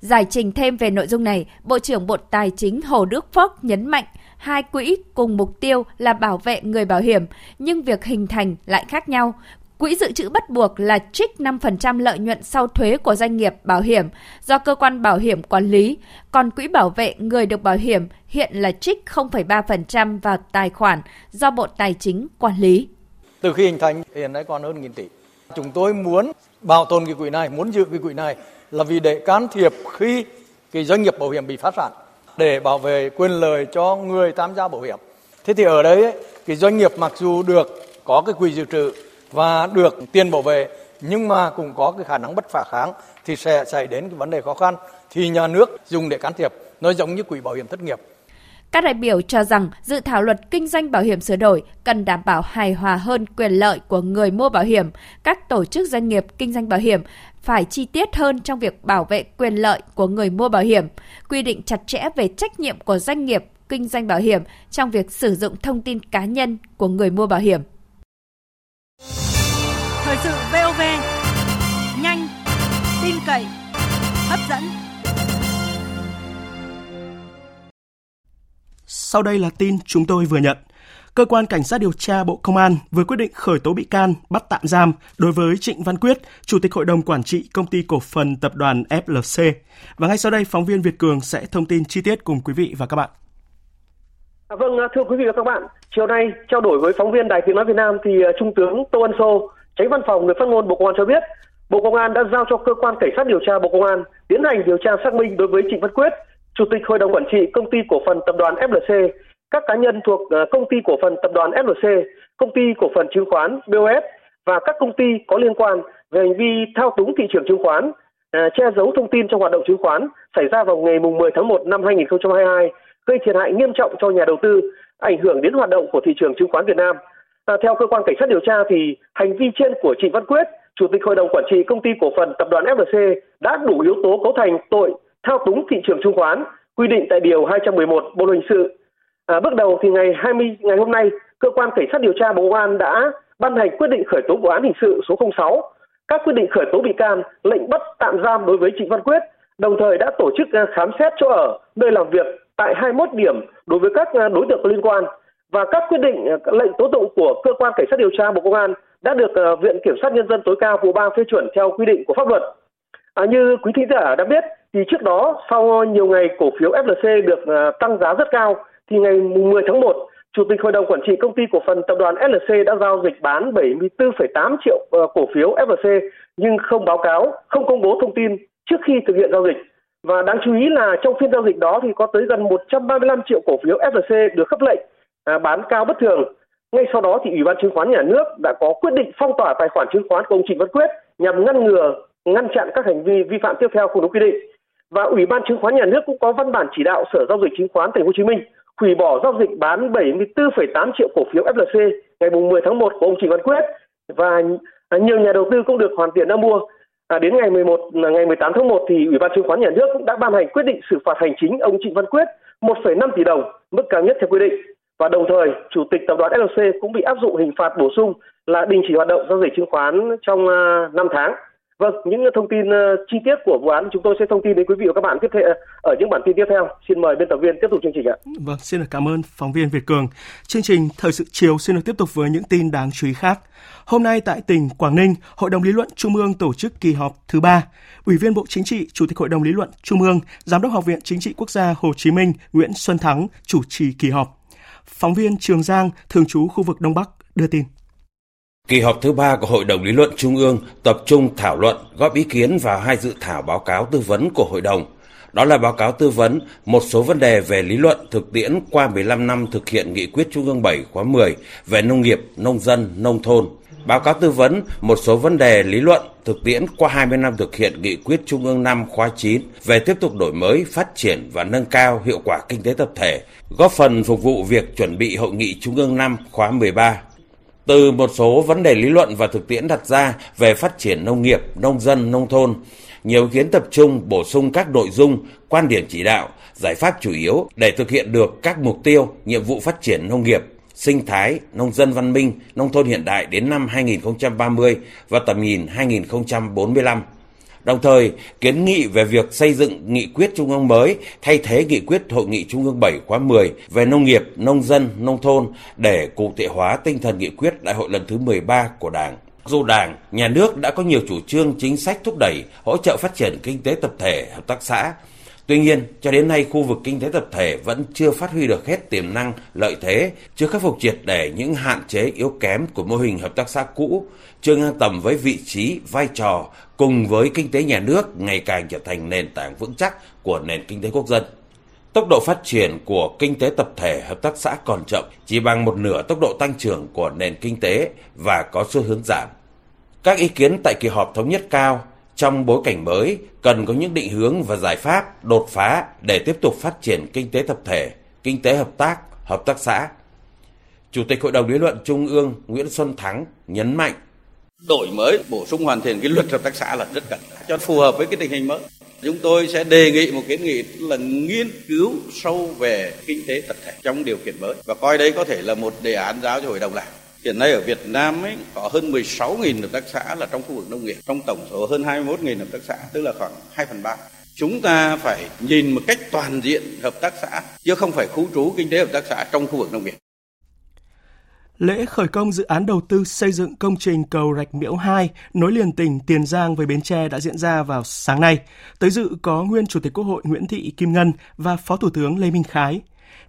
Speaker 6: Giải trình thêm về nội dung này, Bộ trưởng Bộ Tài chính Hồ Đức Phước nhấn mạnh hai quỹ cùng mục tiêu là bảo vệ người bảo hiểm, nhưng việc hình thành lại khác nhau. Quỹ dự trữ bắt buộc là trích 5% lợi nhuận sau thuế của doanh nghiệp bảo hiểm do cơ quan bảo hiểm quản lý, còn quỹ bảo vệ người được bảo hiểm hiện là trích 0,3% vào tài khoản do Bộ Tài chính quản lý.
Speaker 11: Từ khi hình thành hiện nay còn hơn nghìn tỷ. Chúng tôi muốn bảo tồn cái quỹ này, muốn giữ cái quỹ này là vì để can thiệp khi cái doanh nghiệp bảo hiểm bị phá sản để bảo vệ quyền lợi cho người tham gia bảo hiểm Thế thì ở đấy cái doanh nghiệp mặc dù được có cái quỹ dự trữ và được tiền bảo vệ. Nhưng mà cũng có cái khả năng bất khả kháng thì sẽ xảy đến cái vấn đề khó khăn thì nhà nước dùng để can thiệp. Nó giống như quỹ bảo hiểm thất nghiệp.
Speaker 6: Các đại biểu cho rằng dự thảo luật kinh doanh bảo hiểm sửa đổi cần đảm bảo hài hòa hơn quyền lợi của người mua bảo hiểm, các tổ chức doanh nghiệp kinh doanh bảo hiểm phải chi tiết hơn trong việc bảo vệ quyền lợi của người mua bảo hiểm, quy định chặt chẽ về trách nhiệm của doanh nghiệp kinh doanh bảo hiểm trong việc sử dụng thông tin cá nhân của người mua bảo hiểm.
Speaker 12: Thời sự VOV, nhanh, tin cậy, hấp dẫn.
Speaker 1: Sau đây là tin chúng tôi vừa nhận. Cơ quan Cảnh sát điều tra Bộ Công an vừa quyết định khởi tố bị can, bắt tạm giam đối với Trịnh Văn Quyết, Chủ tịch Hội đồng Quản trị Công ty Cổ phần Tập đoàn FLC. Và ngay sau đây, phóng viên Việt Cường sẽ thông tin chi tiết cùng quý vị và các bạn.
Speaker 13: À, vâng, thưa quý vị và các bạn, chiều nay trao đổi với phóng viên Đài Tiếng Nói Việt Nam thì à, Trung tướng Tô Ân Sô, tránh văn phòng người phát ngôn Bộ Công an cho biết, Bộ Công an đã giao cho cơ quan cảnh sát điều tra Bộ Công an tiến hành điều tra xác minh đối với Trịnh Văn Quyết, Chủ tịch Hội đồng Quản trị Công ty Cổ phần Tập đoàn FLC, các cá nhân thuộc ờ, Công ty Cổ phần Tập đoàn FLC, Công ty Cổ phần Chứng khoán BOS và các công ty có liên quan về hành vi thao túng thị trường chứng khoán, ờ, che giấu thông tin trong hoạt động chứng khoán xảy ra vào ngày 10 tháng 1 năm 2022 gây thiệt hại nghiêm trọng cho nhà đầu tư, ảnh hưởng đến hoạt động của thị trường chứng khoán Việt Nam. À, theo cơ quan cảnh sát điều tra thì hành vi trên của Trịnh Văn Quyết, chủ tịch hội đồng quản trị công ty cổ phần tập đoàn FLC đã đủ yếu tố cấu thành tội thao túng thị trường chứng khoán quy định tại điều 211 Bộ luật hình sự. À, bước đầu thì ngày 20 ngày hôm nay, cơ quan cảnh sát điều tra Bộ Công an đã ban hành quyết định khởi tố vụ án hình sự số 06, các quyết định khởi tố bị can, lệnh bắt tạm giam đối với Trịnh Văn Quyết, đồng thời đã tổ chức à, khám xét chỗ ở, nơi làm việc tại 21 điểm đối với các à, đối tượng có liên quan và các quyết định ờ, lệnh tố tụng của cơ quan cảnh sát điều tra Bộ Công an đã được ờ, Viện Kiểm sát Nhân dân tối cao vụ ba phê chuẩn theo quy định của pháp luật. À, như quý thính giả đã biết thì trước đó sau nhiều ngày cổ phiếu FLC được ờ, tăng giá rất cao thì ngày 10 tháng 1 Chủ tịch Hội đồng Quản trị Công ty Cổ phần Tập đoàn FLC đã giao dịch bán 74,8 triệu cổ phiếu FLC nhưng không báo cáo, không công bố thông tin trước khi thực hiện giao dịch. Và đáng chú ý là trong phiên giao dịch đó thì có tới gần 135 triệu cổ phiếu FLC được khớp lệnh à, bán cao bất thường. Ngay sau đó thì Ủy ban chứng khoán nhà nước đã có quyết định phong tỏa tài khoản chứng khoán của ông Trịnh Văn Quyết nhằm ngăn ngừa, ngăn chặn các hành vi vi phạm tiếp theo không đúng quy định. Và Ủy ban chứng khoán nhà nước cũng có văn bản chỉ đạo Sở giao dịch chứng khoán Thành phố Hồ Chí Minh hủy bỏ giao dịch bán 74,8 triệu cổ phiếu FLC ngày 10 tháng 1 của ông Trịnh Văn Quyết và nhiều nhà đầu tư cũng được hoàn tiền đã mua À, đến ngày 11 à, ngày 18 tháng 1 thì Ủy ban chứng khoán nhà nước cũng đã ban hành quyết định xử phạt hành chính ông Trịnh Văn Quyết 1,5 tỷ đồng, mức cao nhất theo quy định. Và đồng thời, Chủ tịch Tập đoàn FLC cũng bị áp dụng hình phạt bổ sung là đình chỉ hoạt động giao dịch chứng khoán trong à, 5 tháng. Vâng, những thông tin à, chi tiết của vụ án chúng tôi sẽ thông tin đến quý vị và các bạn tiếp theo ở những bản tin tiếp theo. Xin mời biên tập viên tiếp tục chương trình ạ.
Speaker 1: Vâng, xin được cảm ơn phóng viên Việt Cường. Chương trình Thời sự chiều xin được tiếp tục với những tin đáng chú ý khác. Hôm nay tại tỉnh Quảng Ninh, Hội đồng lý luận Trung ương tổ chức kỳ họp thứ ba. Ủy viên Bộ Chính trị, Chủ tịch Hội đồng lý luận Trung ương, Giám đốc Học viện Chính trị Quốc gia Hồ Chí Minh Nguyễn Xuân Thắng chủ trì kỳ họp. Phóng viên Trường Giang, thường trú khu vực Đông Bắc đưa tin.
Speaker 14: Kỳ họp thứ ba của Hội đồng lý luận Trung ương tập trung thảo luận, góp ý kiến vào hai dự thảo báo cáo tư vấn của Hội đồng. Đó là báo cáo tư vấn một số vấn đề về lý luận thực tiễn qua 15 năm thực hiện nghị quyết Trung ương 7 khóa 10 về nông nghiệp, nông dân, nông thôn báo cáo tư vấn một số vấn đề lý luận thực tiễn qua 20 năm thực hiện nghị quyết Trung ương 5 khóa 9 về tiếp tục đổi mới, phát triển và nâng cao hiệu quả kinh tế tập thể, góp phần phục vụ việc chuẩn bị hội nghị Trung ương 5 khóa 13. Từ một số vấn đề lý luận và thực tiễn đặt ra về phát triển nông nghiệp, nông dân, nông thôn, nhiều ý kiến tập trung bổ sung các nội dung, quan điểm chỉ đạo, giải pháp chủ yếu để thực hiện được các mục tiêu, nhiệm vụ phát triển nông nghiệp, sinh thái, nông dân văn minh, nông thôn hiện đại đến năm 2030 và tầm nhìn 2045. Đồng thời, kiến nghị về việc xây dựng nghị quyết trung ương mới thay thế nghị quyết hội nghị trung ương 7 khóa 10 về nông nghiệp, nông dân, nông thôn để cụ thể hóa tinh thần nghị quyết đại hội lần thứ 13 của Đảng. Dù Đảng, Nhà nước đã có nhiều chủ trương chính sách thúc đẩy, hỗ trợ phát triển kinh tế tập thể, hợp tác xã, Tuy nhiên, cho đến nay khu vực kinh tế tập thể vẫn chưa phát huy được hết tiềm năng, lợi thế, chưa khắc phục triệt để những hạn chế yếu kém của mô hình hợp tác xã cũ, chưa ngang tầm với vị trí, vai trò cùng với kinh tế nhà nước ngày càng trở thành nền tảng vững chắc của nền kinh tế quốc dân. tốc độ phát triển của kinh tế tập thể hợp tác xã còn chậm, chỉ bằng một nửa tốc độ tăng trưởng của nền kinh tế và có xu hướng giảm. Các ý kiến tại kỳ họp thống nhất cao trong bối cảnh mới cần có những định hướng và giải pháp đột phá để tiếp tục phát triển kinh tế tập thể, kinh tế hợp tác, hợp tác xã. Chủ tịch Hội đồng lý luận Trung ương Nguyễn Xuân Thắng nhấn mạnh.
Speaker 15: Đổi mới bổ sung hoàn thiện cái luật hợp tác xã là rất cần cho phù hợp với cái tình hình mới. Chúng tôi sẽ đề nghị một kiến nghị là nghiên cứu sâu về kinh tế tập thể trong điều kiện mới và coi đây có thể là một đề án giáo cho hội đồng làm. Hiện nay ở Việt Nam ấy, có hơn 16.000 hợp tác xã là trong khu vực nông nghiệp, trong tổng số hơn 21.000 hợp tác xã, tức là khoảng 2 phần 3. Chúng ta phải nhìn một cách toàn diện hợp tác xã, chứ không phải khu trú kinh tế hợp tác xã trong khu vực nông nghiệp.
Speaker 1: Lễ khởi công dự án đầu tư xây dựng công trình cầu Rạch Miễu 2 nối liền tỉnh Tiền Giang với Bến Tre đã diễn ra vào sáng nay. Tới dự có nguyên Chủ tịch Quốc hội Nguyễn Thị Kim Ngân và Phó Thủ tướng Lê Minh Khái.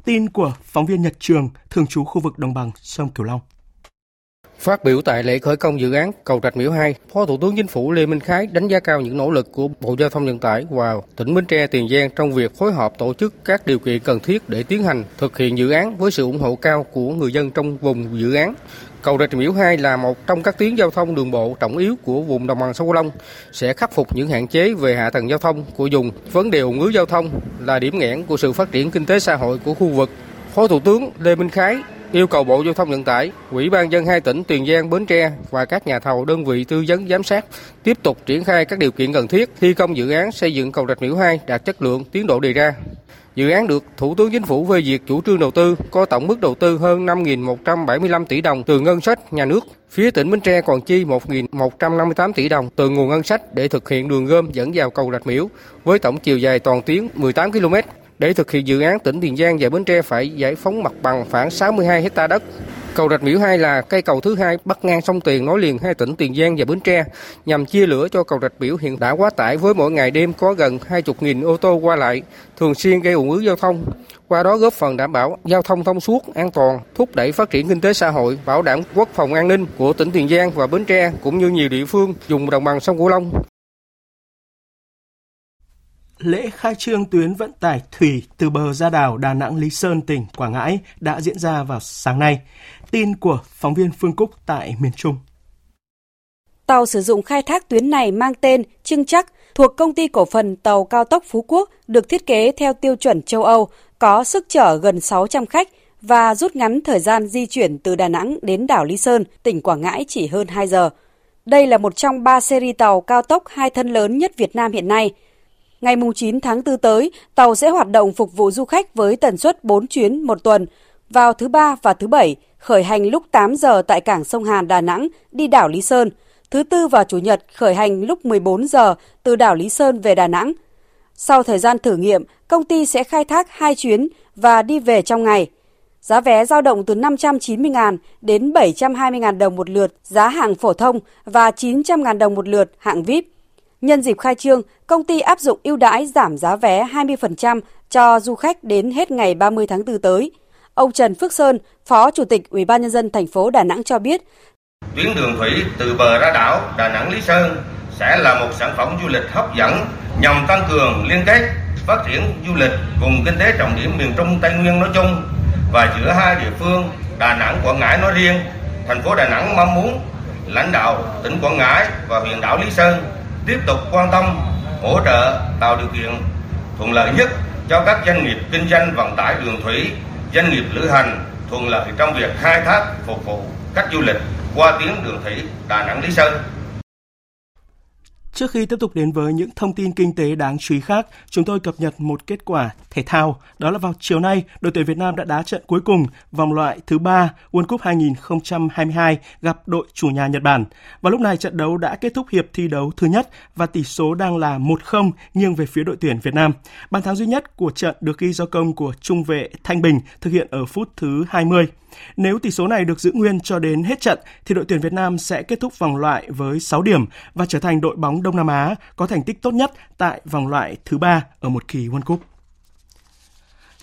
Speaker 1: Tin của phóng viên Nhật Trường, thường trú khu vực đồng bằng sông Cửu Long.
Speaker 16: Phát biểu tại lễ khởi công dự án cầu Rạch Miễu 2, Phó Thủ tướng Chính phủ Lê Minh Khái đánh giá cao những nỗ lực của Bộ Giao thông Vận tải và tỉnh Bến Tre Tiền Giang trong việc phối hợp tổ chức các điều kiện cần thiết để tiến hành thực hiện dự án với sự ủng hộ cao của người dân trong vùng dự án. Cầu Rạch Miễu 2 là một trong các tuyến giao thông đường bộ trọng yếu của vùng đồng bằng sông Cửu Long, sẽ khắc phục những hạn chế về hạ tầng giao thông của vùng. Vấn đề ủng ứ giao thông là điểm nghẽn của sự phát triển kinh tế xã hội của khu vực. Phó Thủ tướng Lê Minh Khái yêu cầu Bộ Giao thông Vận tải, Ủy ban dân hai tỉnh Tiền Giang, Bến Tre và các nhà thầu đơn vị tư vấn giám sát tiếp tục triển khai các điều kiện cần thiết thi công dự án xây dựng cầu Rạch Miễu 2 đạt chất lượng tiến độ đề ra. Dự án được Thủ tướng Chính phủ phê duyệt chủ trương đầu tư có tổng mức đầu tư hơn 5.175 tỷ đồng từ ngân sách nhà nước. Phía tỉnh Bến Tre còn chi 1.158 tỷ đồng từ nguồn ngân sách để thực hiện đường gom dẫn vào cầu Rạch Miễu với tổng chiều dài toàn tuyến 18 km. Để thực hiện dự án, tỉnh Tiền Giang và Bến Tre phải giải phóng mặt bằng khoảng 62 hecta đất. Cầu Rạch Miễu 2 là cây cầu thứ hai bắc ngang sông Tiền nối liền hai tỉnh Tiền Giang và Bến Tre nhằm chia lửa cho cầu Rạch Miễu hiện đã quá tải với mỗi ngày đêm có gần 20.000 ô tô qua lại, thường xuyên gây ủng ứ giao thông. Qua đó góp phần đảm bảo giao thông thông suốt, an toàn, thúc đẩy phát triển kinh tế xã hội, bảo đảm quốc phòng an ninh của tỉnh Tiền Giang và Bến Tre cũng như nhiều địa phương dùng đồng bằng sông Cửu Long
Speaker 1: Lễ khai trương tuyến vận tải thủy từ bờ ra đảo Đà Nẵng Lý Sơn tỉnh Quảng Ngãi đã diễn ra vào sáng nay. Tin của phóng viên Phương Cúc tại miền Trung.
Speaker 17: Tàu sử dụng khai thác tuyến này mang tên Trưng Chắc thuộc công ty cổ phần tàu cao tốc Phú Quốc được thiết kế theo tiêu chuẩn châu Âu, có sức chở gần 600 khách và rút ngắn thời gian di chuyển từ Đà Nẵng đến đảo Lý Sơn, tỉnh Quảng Ngãi chỉ hơn 2 giờ. Đây là một trong ba series tàu cao tốc hai thân lớn nhất Việt Nam hiện nay – Ngày 9 tháng 4 tới, tàu sẽ hoạt động phục vụ du khách với tần suất 4 chuyến một tuần. Vào thứ ba và thứ bảy, khởi hành lúc 8 giờ tại cảng sông Hàn Đà Nẵng đi đảo Lý Sơn. Thứ tư và chủ nhật khởi hành lúc 14 giờ từ đảo Lý Sơn về Đà Nẵng. Sau thời gian thử nghiệm, công ty sẽ khai thác hai chuyến và đi về trong ngày. Giá vé giao động từ 590.000 đến 720.000 đồng một lượt giá hạng phổ thông và 900.000 đồng một lượt hạng VIP. Nhân dịp khai trương, công ty áp dụng ưu đãi giảm giá vé 20% cho du khách đến hết ngày 30 tháng 4 tới. Ông Trần Phước Sơn, Phó Chủ tịch Ủy ban nhân dân thành phố Đà Nẵng cho biết,
Speaker 18: tuyến đường thủy từ bờ ra đảo Đà Nẵng Lý Sơn sẽ là một sản phẩm du lịch hấp dẫn nhằm tăng cường liên kết phát triển du lịch vùng kinh tế trọng điểm miền Trung Tây Nguyên nói chung và giữa hai địa phương Đà Nẵng Quảng Ngãi nói riêng. Thành phố Đà Nẵng mong muốn lãnh đạo tỉnh Quảng Ngãi và huyện đảo Lý Sơn tiếp tục quan tâm hỗ trợ tạo điều kiện thuận lợi nhất cho các doanh nghiệp kinh doanh vận tải đường thủy, doanh nghiệp lữ hành thuận lợi trong việc khai thác phục vụ khách du lịch qua tuyến đường thủy Đà Nẵng Lý Sơn.
Speaker 1: Trước khi tiếp tục đến với những thông tin kinh tế đáng chú ý khác, chúng tôi cập nhật một kết quả thể thao. Đó là vào chiều nay, đội tuyển Việt Nam đã đá trận cuối cùng vòng loại thứ ba World Cup 2022 gặp đội chủ nhà Nhật Bản. Và lúc này trận đấu đã kết thúc hiệp thi đấu thứ nhất và tỷ số đang là 1-0 nghiêng về phía đội tuyển Việt Nam. Bàn thắng duy nhất của trận được ghi do công của trung vệ Thanh Bình thực hiện ở phút thứ 20. Nếu tỷ số này được giữ nguyên cho đến hết trận thì đội tuyển Việt Nam sẽ kết thúc vòng loại với 6 điểm và trở thành đội bóng Đông Nam Á có thành tích tốt nhất tại vòng loại thứ ba ở một kỳ World Cup.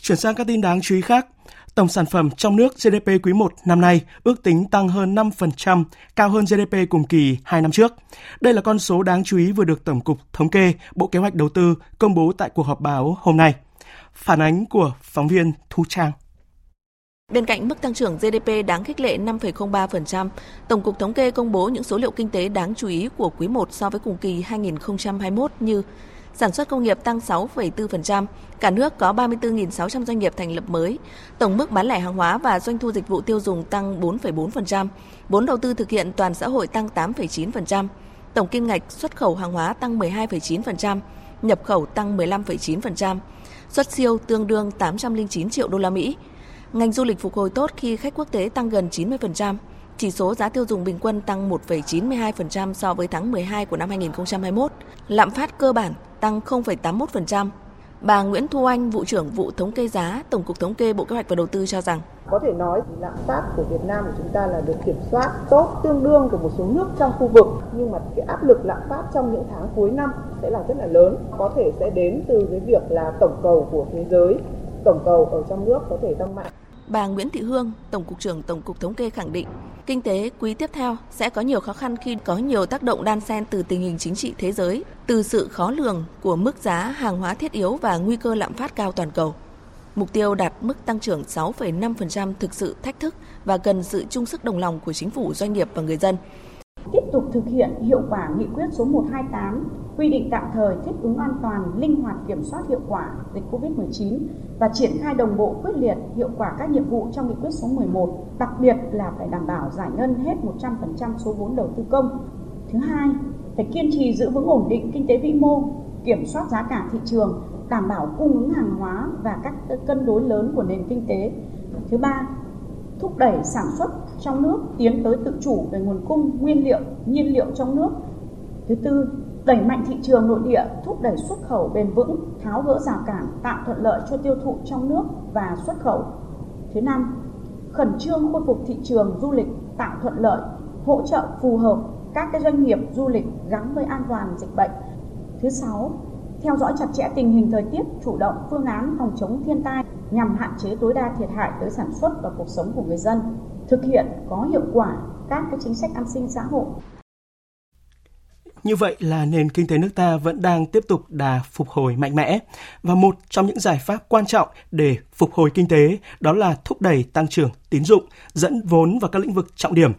Speaker 1: Chuyển sang các tin đáng chú ý khác, tổng sản phẩm trong nước GDP quý 1 năm nay ước tính tăng hơn 5%, cao hơn GDP cùng kỳ 2 năm trước. Đây là con số đáng chú ý vừa được Tổng cục Thống kê, Bộ Kế hoạch Đầu tư công bố tại cuộc họp báo hôm nay. Phản ánh của phóng viên Thu Trang.
Speaker 19: Bên cạnh mức tăng trưởng GDP đáng khích lệ 5,03%, Tổng cục Thống kê công bố những số liệu kinh tế đáng chú ý của quý 1 so với cùng kỳ 2021 như sản xuất công nghiệp tăng 6,4%, cả nước có 34.600 doanh nghiệp thành lập mới, tổng mức bán lẻ hàng hóa và doanh thu dịch vụ tiêu dùng tăng 4,4%, vốn đầu tư thực hiện toàn xã hội tăng 8,9%, tổng kim ngạch xuất khẩu hàng hóa tăng 12,9%, nhập khẩu tăng 15,9%, xuất siêu tương đương 809 triệu đô la Mỹ. Ngành du lịch phục hồi tốt khi khách quốc tế tăng gần 90%, chỉ số giá tiêu dùng bình quân tăng 1,92% so với tháng 12 của năm 2021. Lạm phát cơ bản tăng 0,81%. Bà Nguyễn Thu Anh, vụ trưởng vụ thống kê giá, Tổng cục Thống kê Bộ Kế hoạch và Đầu tư cho rằng
Speaker 20: có thể nói lạm phát của Việt Nam của chúng ta là được kiểm soát tốt tương đương của một số nước trong khu vực nhưng mà cái áp lực lạm phát trong những tháng cuối năm sẽ là rất là lớn có thể sẽ đến từ cái việc là tổng cầu của thế giới tổng cầu ở trong nước có thể tăng mạnh
Speaker 19: Bà Nguyễn Thị Hương, Tổng cục trưởng Tổng cục Thống kê khẳng định, kinh tế quý tiếp theo sẽ có nhiều khó khăn khi có nhiều tác động đan xen từ tình hình chính trị thế giới, từ sự khó lường của mức giá hàng hóa thiết yếu và nguy cơ lạm phát cao toàn cầu. Mục tiêu đạt mức tăng trưởng 6,5% thực sự thách thức và cần sự chung sức đồng lòng của chính phủ, doanh nghiệp và người dân
Speaker 21: tiếp tục thực hiện hiệu quả nghị quyết số 128 quy định tạm thời thích ứng an toàn, linh hoạt kiểm soát hiệu quả dịch COVID-19 và triển khai đồng bộ quyết liệt hiệu quả các nhiệm vụ trong nghị quyết số 11, đặc biệt là phải đảm bảo giải ngân hết 100% số vốn đầu tư công. Thứ hai, phải kiên trì giữ vững ổn định kinh tế vĩ mô, kiểm soát giá cả thị trường, đảm bảo cung ứng hàng hóa và các cân đối lớn của nền kinh tế. Thứ ba, thúc đẩy sản xuất trong nước tiến tới tự chủ về nguồn cung nguyên liệu, nhiên liệu trong nước. Thứ tư, đẩy mạnh thị trường nội địa, thúc đẩy xuất khẩu bền vững, tháo gỡ rào cản, tạo thuận lợi cho tiêu thụ trong nước và xuất khẩu. Thứ năm, khẩn trương khôi phục thị trường du lịch, tạo thuận lợi, hỗ trợ phù hợp các cái doanh nghiệp du lịch gắn với an toàn dịch bệnh. Thứ sáu, theo dõi chặt chẽ tình hình thời tiết, chủ động phương án phòng chống thiên tai nhằm hạn chế tối đa thiệt hại tới sản xuất và cuộc sống của người dân, thực hiện có hiệu quả các cái chính sách an sinh xã hội.
Speaker 1: Như vậy là nền kinh tế nước ta vẫn đang tiếp tục đà phục hồi mạnh mẽ và một trong những giải pháp quan trọng để phục hồi kinh tế đó là thúc đẩy tăng trưởng tín dụng, dẫn vốn vào các lĩnh vực trọng điểm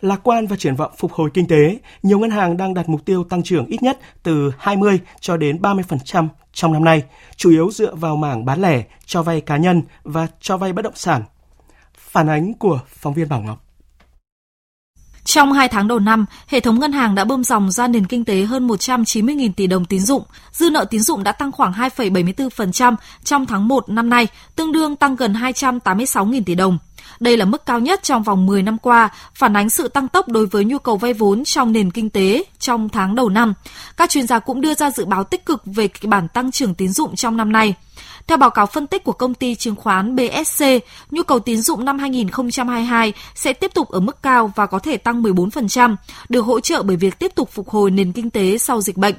Speaker 1: Lạc quan và triển vọng phục hồi kinh tế, nhiều ngân hàng đang đặt mục tiêu tăng trưởng ít nhất từ 20 cho đến 30% trong năm nay, chủ yếu dựa vào mảng bán lẻ, cho vay cá nhân và cho vay bất động sản. Phản ánh của phóng viên Bảo Ngọc.
Speaker 22: Trong 2 tháng đầu năm, hệ thống ngân hàng đã bơm dòng ra nền kinh tế hơn 190.000 tỷ đồng tín dụng. Dư nợ tín dụng đã tăng khoảng 2,74% trong tháng 1 năm nay, tương đương tăng gần 286.000 tỷ đồng. Đây là mức cao nhất trong vòng 10 năm qua, phản ánh sự tăng tốc đối với nhu cầu vay vốn trong nền kinh tế trong tháng đầu năm. Các chuyên gia cũng đưa ra dự báo tích cực về kịch bản tăng trưởng tín dụng trong năm nay. Theo báo cáo phân tích của công ty chứng khoán BSC, nhu cầu tín dụng năm 2022 sẽ tiếp tục ở mức cao và có thể tăng 14%, được hỗ trợ bởi việc tiếp tục phục hồi nền kinh tế sau dịch bệnh.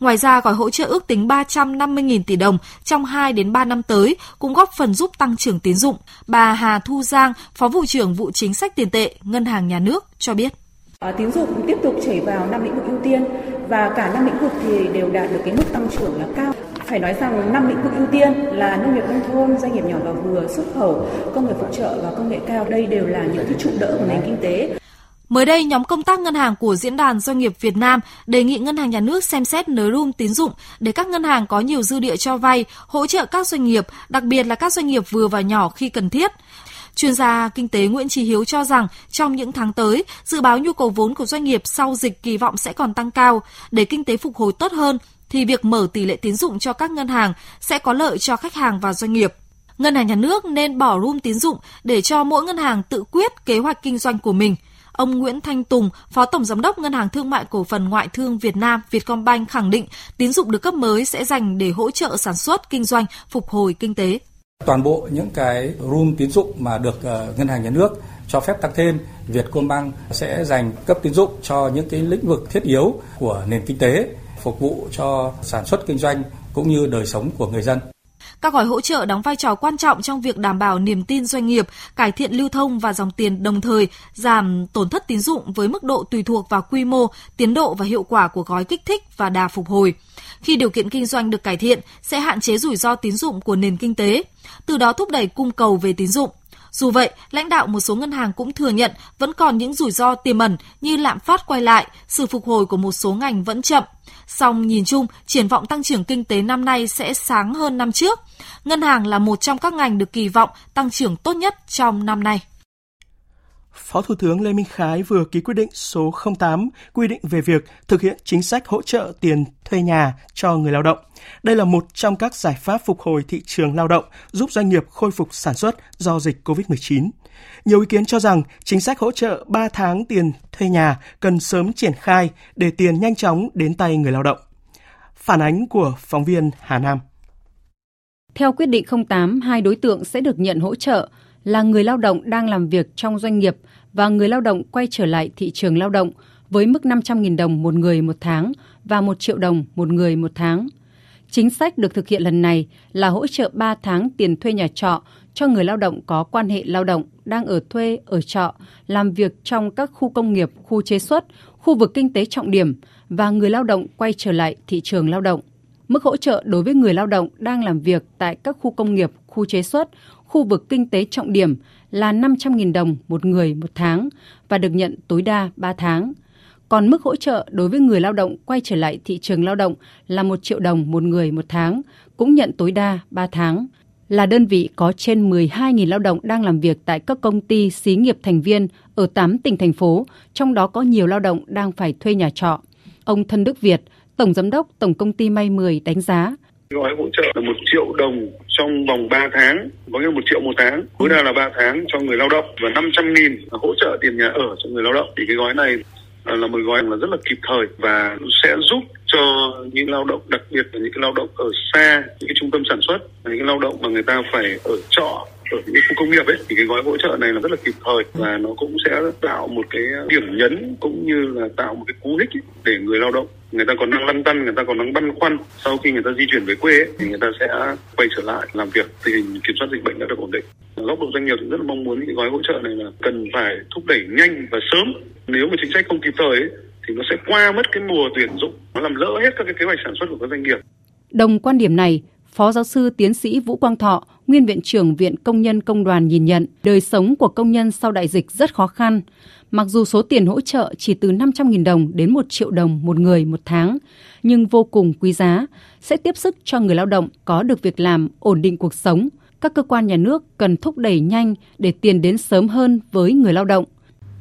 Speaker 22: Ngoài ra, gói hỗ trợ ước tính 350.000 tỷ đồng trong 2 đến 3 năm tới cũng góp phần giúp tăng trưởng tín dụng. Bà Hà Thu Giang, Phó vụ trưởng vụ chính sách tiền tệ, Ngân hàng Nhà nước cho biết.
Speaker 21: À, tín dụng tiếp tục chảy vào năm lĩnh vực ưu tiên và cả năm lĩnh vực thì đều đạt được cái mức tăng trưởng là cao. Phải nói rằng năm lĩnh vực ưu tiên là nông nghiệp nông thôn, doanh nghiệp nhỏ và vừa, xuất khẩu, công nghiệp phụ trợ và công nghệ cao. Đây đều là những cái trụ đỡ của nền kinh tế.
Speaker 22: Mới đây, nhóm công tác ngân hàng của Diễn đàn Doanh nghiệp Việt Nam đề nghị Ngân hàng Nhà nước xem xét nới room tín dụng để các ngân hàng có nhiều dư địa cho vay, hỗ trợ các doanh nghiệp, đặc biệt là các doanh nghiệp vừa và nhỏ khi cần thiết. Chuyên gia kinh tế Nguyễn Trí Hiếu cho rằng trong những tháng tới, dự báo nhu cầu vốn của doanh nghiệp sau dịch kỳ vọng sẽ còn tăng cao. Để kinh tế phục hồi tốt hơn, thì việc mở tỷ lệ tín dụng cho các ngân hàng sẽ có lợi cho khách hàng và doanh nghiệp. Ngân hàng nhà nước nên bỏ room tín dụng để cho mỗi ngân hàng tự quyết kế hoạch kinh doanh của mình – Ông Nguyễn Thanh Tùng, Phó Tổng Giám đốc Ngân hàng Thương mại Cổ phần Ngoại thương Việt Nam Vietcombank khẳng định tín dụng được cấp mới sẽ dành để hỗ trợ sản xuất, kinh doanh, phục hồi kinh tế.
Speaker 23: Toàn bộ những cái room tín dụng mà được ờ, Ngân hàng Nhà nước cho phép tăng thêm, Vietcombank sẽ dành cấp tín dụng cho những cái lĩnh vực thiết yếu của nền kinh tế, phục vụ cho sản xuất kinh doanh cũng như đời sống của người dân.
Speaker 22: Các gói hỗ trợ đóng vai trò quan trọng trong việc đảm bảo niềm tin doanh nghiệp, cải thiện lưu thông và dòng tiền đồng thời giảm tổn thất tín dụng với mức độ tùy thuộc vào quy mô, tiến độ và hiệu quả của gói kích thích và đà phục hồi. Khi điều kiện kinh doanh được cải thiện sẽ hạn chế rủi ro tín dụng của nền kinh tế, từ đó thúc đẩy cung cầu về tín dụng. Dù vậy, lãnh đạo một số ngân hàng cũng thừa nhận vẫn còn những rủi ro tiềm ẩn như lạm phát quay lại, sự phục hồi của một số ngành vẫn chậm. Song nhìn chung, triển vọng tăng trưởng kinh tế năm nay sẽ sáng hơn năm trước. Ngân hàng là một trong các ngành được kỳ vọng tăng trưởng tốt nhất trong năm nay.
Speaker 1: Phó Thủ tướng Lê Minh Khái vừa ký quyết định số 08 quy định về việc thực hiện chính sách hỗ trợ tiền thuê nhà cho người lao động. Đây là một trong các giải pháp phục hồi thị trường lao động, giúp doanh nghiệp khôi phục sản xuất do dịch COVID-19. Nhiều ý kiến cho rằng chính sách hỗ trợ 3 tháng tiền thuê nhà cần sớm triển khai để tiền nhanh chóng đến tay người lao động. Phản ánh của phóng viên Hà Nam.
Speaker 24: Theo quyết định 08, hai đối tượng sẽ được nhận hỗ trợ là người lao động đang làm việc trong doanh nghiệp và người lao động quay trở lại thị trường lao động với mức 500.000 đồng một người một tháng và 1 triệu đồng một người một tháng. Chính sách được thực hiện lần này là hỗ trợ 3 tháng tiền thuê nhà trọ cho người lao động có quan hệ lao động đang ở thuê, ở trọ, làm việc trong các khu công nghiệp, khu chế xuất, khu vực kinh tế trọng điểm và người lao động quay trở lại thị trường lao động. Mức hỗ trợ đối với người lao động đang làm việc tại các khu công nghiệp, khu chế xuất, khu vực kinh tế trọng điểm là 500.000 đồng một người một tháng và được nhận tối đa 3 tháng. Còn mức hỗ trợ đối với người lao động quay trở lại thị trường lao động là 1 triệu đồng một người một tháng, cũng nhận tối đa 3 tháng. Là đơn vị có trên 12.000 lao động đang làm việc tại các công ty xí nghiệp thành viên ở 8 tỉnh thành phố, trong đó có nhiều lao động đang phải thuê nhà trọ. Ông Thân Đức Việt, Tổng Giám đốc Tổng Công ty May 10 đánh giá.
Speaker 25: Gói hỗ trợ là 1 triệu đồng trong vòng 3 tháng có nghĩa 1 triệu một tháng. Tối đa là 3 tháng cho người lao động và 500 nghìn hỗ trợ tiền nhà ở cho người lao động. Thì cái gói này là một gói là rất là kịp thời và sẽ giúp cho những lao động đặc biệt là những cái lao động ở xa những cái trung tâm sản xuất những cái lao động mà người ta phải ở trọ ở những khu công nghiệp ấy thì cái gói hỗ trợ này là rất là kịp thời và nó cũng sẽ tạo một cái điểm nhấn cũng như là tạo một cái cú hích để người lao động người ta còn đang lăn tăn người ta còn đang băn khoăn sau khi người ta di chuyển về quê ấy, thì người ta sẽ quay trở lại làm việc tình hình kiểm soát dịch bệnh đã được ổn định góc độ doanh nghiệp cũng rất là mong muốn những gói hỗ trợ này là cần phải thúc đẩy nhanh và sớm nếu mà chính sách không kịp thời ấy, thì nó sẽ qua mất cái mùa tuyển dụng nó làm lỡ hết các cái kế hoạch sản xuất của các doanh nghiệp
Speaker 24: đồng quan điểm này Phó giáo sư tiến sĩ Vũ Quang Thọ, nguyên viện trưởng Viện Công nhân Công đoàn nhìn nhận đời sống của công nhân sau đại dịch rất khó khăn. Mặc dù số tiền hỗ trợ chỉ từ 500.000 đồng đến 1 triệu đồng một người một tháng, nhưng vô cùng quý giá, sẽ tiếp sức cho người lao động có được việc làm, ổn định cuộc sống. Các cơ quan nhà nước cần thúc đẩy nhanh để tiền đến sớm hơn với người lao động.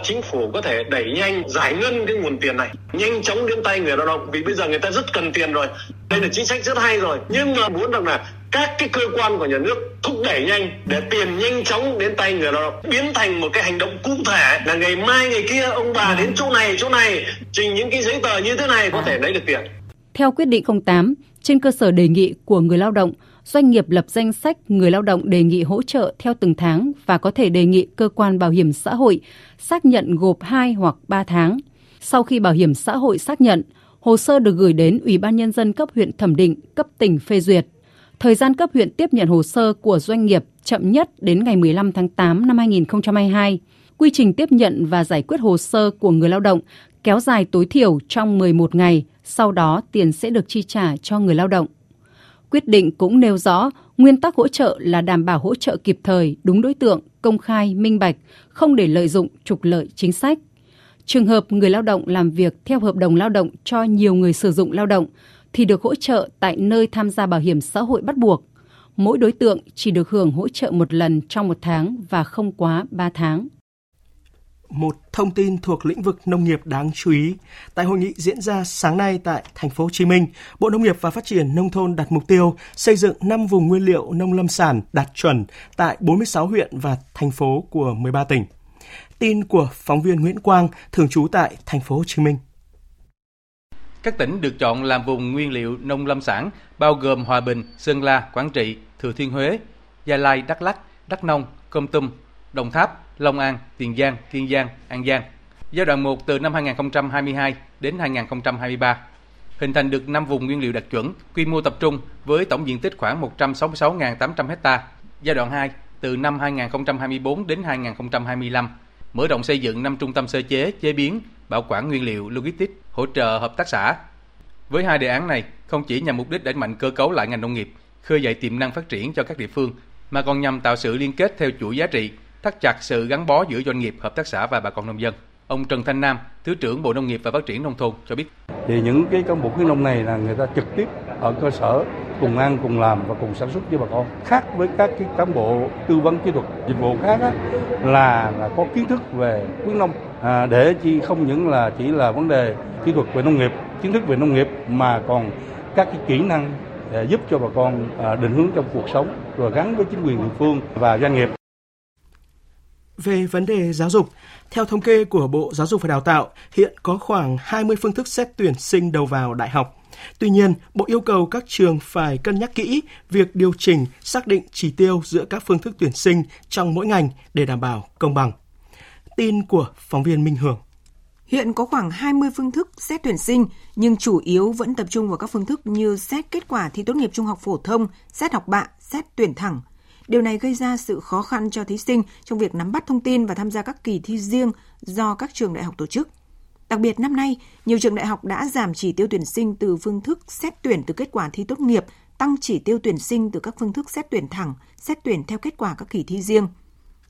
Speaker 26: Chính phủ có thể đẩy nhanh giải ngân cái nguồn tiền này nhanh chóng đến tay người lao động vì bây giờ người ta rất cần tiền rồi. Đây là chính sách rất hay rồi. Nhưng mà muốn rằng là các cái cơ quan của nhà nước thúc đẩy nhanh để tiền nhanh chóng đến tay người lao động biến thành một cái hành động cụ thể là ngày mai ngày kia ông bà đến chỗ này chỗ này trình những cái giấy tờ như thế này có thể lấy được tiền.
Speaker 24: Theo quyết định 08 trên cơ sở đề nghị của người lao động doanh nghiệp lập danh sách người lao động đề nghị hỗ trợ theo từng tháng và có thể đề nghị cơ quan bảo hiểm xã hội xác nhận gộp 2 hoặc 3 tháng. Sau khi bảo hiểm xã hội xác nhận, hồ sơ được gửi đến Ủy ban Nhân dân cấp huyện thẩm định, cấp tỉnh phê duyệt. Thời gian cấp huyện tiếp nhận hồ sơ của doanh nghiệp chậm nhất đến ngày 15 tháng 8 năm 2022. Quy trình tiếp nhận và giải quyết hồ sơ của người lao động kéo dài tối thiểu trong 11 ngày, sau đó tiền sẽ được chi trả cho người lao động. Quyết định cũng nêu rõ nguyên tắc hỗ trợ là đảm bảo hỗ trợ kịp thời, đúng đối tượng, công khai, minh bạch, không để lợi dụng trục lợi chính sách. Trường hợp người lao động làm việc theo hợp đồng lao động cho nhiều người sử dụng lao động thì được hỗ trợ tại nơi tham gia bảo hiểm xã hội bắt buộc. Mỗi đối tượng chỉ được hưởng hỗ trợ một lần trong một tháng và không quá 3 tháng
Speaker 1: một thông tin thuộc lĩnh vực nông nghiệp đáng chú ý. Tại hội nghị diễn ra sáng nay tại thành phố Hồ Chí Minh, Bộ Nông nghiệp và Phát triển nông thôn đặt mục tiêu xây dựng 5 vùng nguyên liệu nông lâm sản đạt chuẩn tại 46 huyện và thành phố của 13 tỉnh. Tin của phóng viên Nguyễn Quang, thường trú tại thành phố Hồ Chí Minh.
Speaker 27: Các tỉnh được chọn làm vùng nguyên liệu nông lâm sản bao gồm Hòa Bình, Sơn La, Quảng Trị, Thừa Thiên Huế, Gia Lai, Đắk Lắk, Đắk Nông, Công Tum, Đồng Tháp, Long An, Tiền Giang, Kiên Giang, An Giang. Giai đoạn 1 từ năm 2022 đến 2023. hình thành được 5 vùng nguyên liệu đặc chuẩn, quy mô tập trung với tổng diện tích khoảng 166.800 ha. Giai đoạn 2 từ năm 2024 đến 2025, mở rộng xây dựng 5 trung tâm sơ chế, chế biến, bảo quản nguyên liệu, logistics, hỗ trợ hợp tác xã. Với hai đề án này, không chỉ nhằm mục đích đẩy mạnh cơ cấu lại ngành nông nghiệp, khơi dậy tiềm năng phát triển cho các địa phương, mà còn nhằm tạo sự liên kết theo chuỗi giá trị, thắt chặt sự gắn bó giữa doanh nghiệp, hợp tác xã và bà con nông dân. Ông Trần Thanh Nam, Thứ trưởng Bộ Nông nghiệp và Phát triển Nông thôn cho biết.
Speaker 28: Thì những cái cán bộ khuyến nông này là người ta trực tiếp ở cơ sở cùng ăn, cùng làm và cùng sản xuất với bà con. Khác với các cái cán bộ tư vấn kỹ thuật dịch vụ khác á, là, là có kiến thức về khuyến nông à, để chi không những là chỉ là vấn đề kỹ thuật về nông nghiệp, kiến thức về nông nghiệp mà còn các cái kỹ năng để giúp cho bà con à, định hướng trong cuộc sống rồi gắn với chính quyền địa phương và doanh nghiệp.
Speaker 1: Về vấn đề giáo dục, theo thống kê của Bộ Giáo dục và Đào tạo, hiện có khoảng 20 phương thức xét tuyển sinh đầu vào đại học. Tuy nhiên, Bộ yêu cầu các trường phải cân nhắc kỹ việc điều chỉnh, xác định chỉ tiêu giữa các phương thức tuyển sinh trong mỗi ngành để đảm bảo công bằng. Tin của phóng viên Minh Hưởng.
Speaker 2: Hiện có khoảng 20 phương thức xét tuyển sinh, nhưng chủ yếu vẫn tập trung vào các phương thức như xét kết quả thi tốt nghiệp trung học phổ thông, xét học bạ, xét tuyển thẳng. Điều này gây ra sự khó khăn cho thí sinh trong việc nắm bắt thông tin và tham gia các kỳ thi riêng do các trường đại học tổ chức. Đặc biệt năm nay, nhiều trường đại học đã giảm chỉ tiêu tuyển sinh từ phương thức xét tuyển từ kết quả thi tốt nghiệp, tăng chỉ tiêu tuyển sinh từ các phương thức xét tuyển thẳng, xét tuyển theo kết quả các kỳ thi riêng.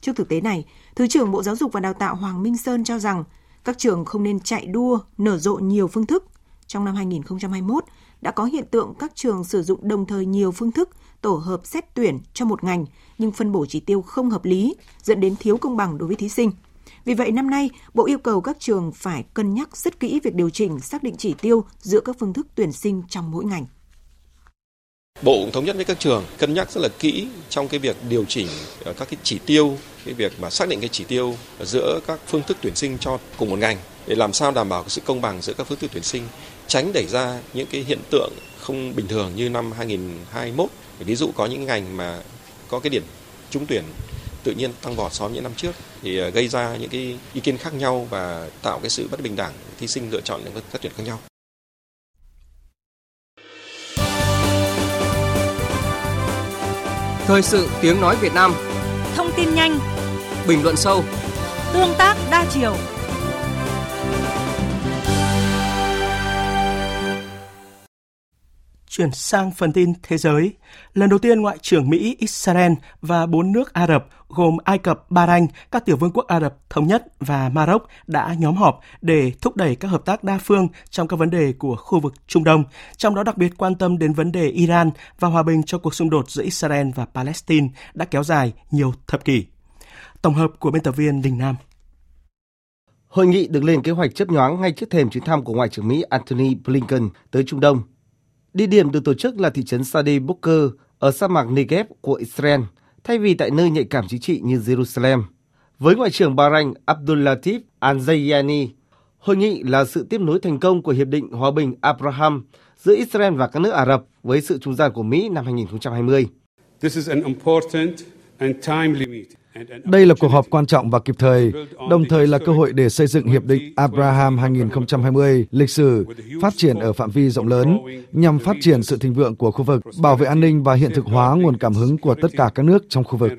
Speaker 2: Trước thực tế này, Thứ trưởng Bộ Giáo dục và Đào tạo Hoàng Minh Sơn cho rằng các trường không nên chạy đua, nở rộ nhiều phương thức. Trong năm 2021, đã có hiện tượng các trường sử dụng đồng thời nhiều phương thức tổ hợp xét tuyển cho một ngành nhưng phân bổ chỉ tiêu không hợp lý, dẫn đến thiếu công bằng đối với thí sinh. Vì vậy năm nay, Bộ yêu cầu các trường phải cân nhắc rất kỹ việc điều chỉnh xác định chỉ tiêu giữa các phương thức tuyển sinh trong mỗi ngành.
Speaker 29: Bộ cũng thống nhất với các trường cân nhắc rất là kỹ trong cái việc điều chỉnh ờ, các cái chỉ tiêu, cái việc mà xác định cái chỉ tiêu giữa các phương thức tuyển sinh cho cùng một ngành để làm sao đảm bảo sự công bằng giữa các phương thức tuyển sinh, tránh đẩy ra những cái hiện tượng không bình thường như năm 2021. Ví dụ có những ngành mà có cái điểm trúng tuyển tự nhiên tăng vọt so với những năm trước thì ờ, gây ra những cái ý kiến khác nhau và tạo cái sự bất bình đẳng thí sinh lựa chọn những các tuyển khác nhau.
Speaker 30: Thời sự tiếng nói Việt Nam.
Speaker 12: Thông tin nhanh.
Speaker 30: Bình luận sâu.
Speaker 12: Tương tác đa chiều
Speaker 1: Chuyển sang phần tin thế giới. Lần đầu tiên Ngoại trưởng Mỹ, Israel và bốn nước Ả Rập gồm Ai Cập, Bahrain, các tiểu vương quốc Ả Rập Thống Nhất và Maroc đã nhóm họp để thúc đẩy các hợp tác đa phương trong các vấn đề của khu vực Trung Đông, trong đó đặc biệt quan tâm đến vấn đề Iran và hòa bình cho cuộc xung đột giữa Israel và Palestine đã kéo dài nhiều thập kỷ. Tổng hợp của biên tập viên Đình Nam.
Speaker 31: Hội nghị được lên kế hoạch chấp nhoáng ngay trước thềm chuyến thăm của Ngoại trưởng Mỹ Antony Blinken tới Trung Đông Địa điểm được tổ chức là thị trấn Sadi Boker ở sa mạc Negev của Israel, thay vì tại nơi nhạy cảm chính trị như Jerusalem. Với Ngoại trưởng Bahrain Abdullatif Al-Zayani, hội nghị là sự tiếp nối thành công của Hiệp định Hòa bình Abraham giữa Israel và các nước Ả Rập với sự trung gian của Mỹ năm 2020. This is an important and
Speaker 32: timely meeting. Đây là cuộc họp quan trọng và kịp thời, đồng thời là cơ hội để xây dựng Hiệp định Abraham 2020 lịch sử, phát triển ở phạm vi rộng lớn, nhằm phát triển sự thịnh vượng của khu vực, bảo vệ an ninh và hiện thực hóa nguồn cảm hứng của tất cả các nước trong khu vực.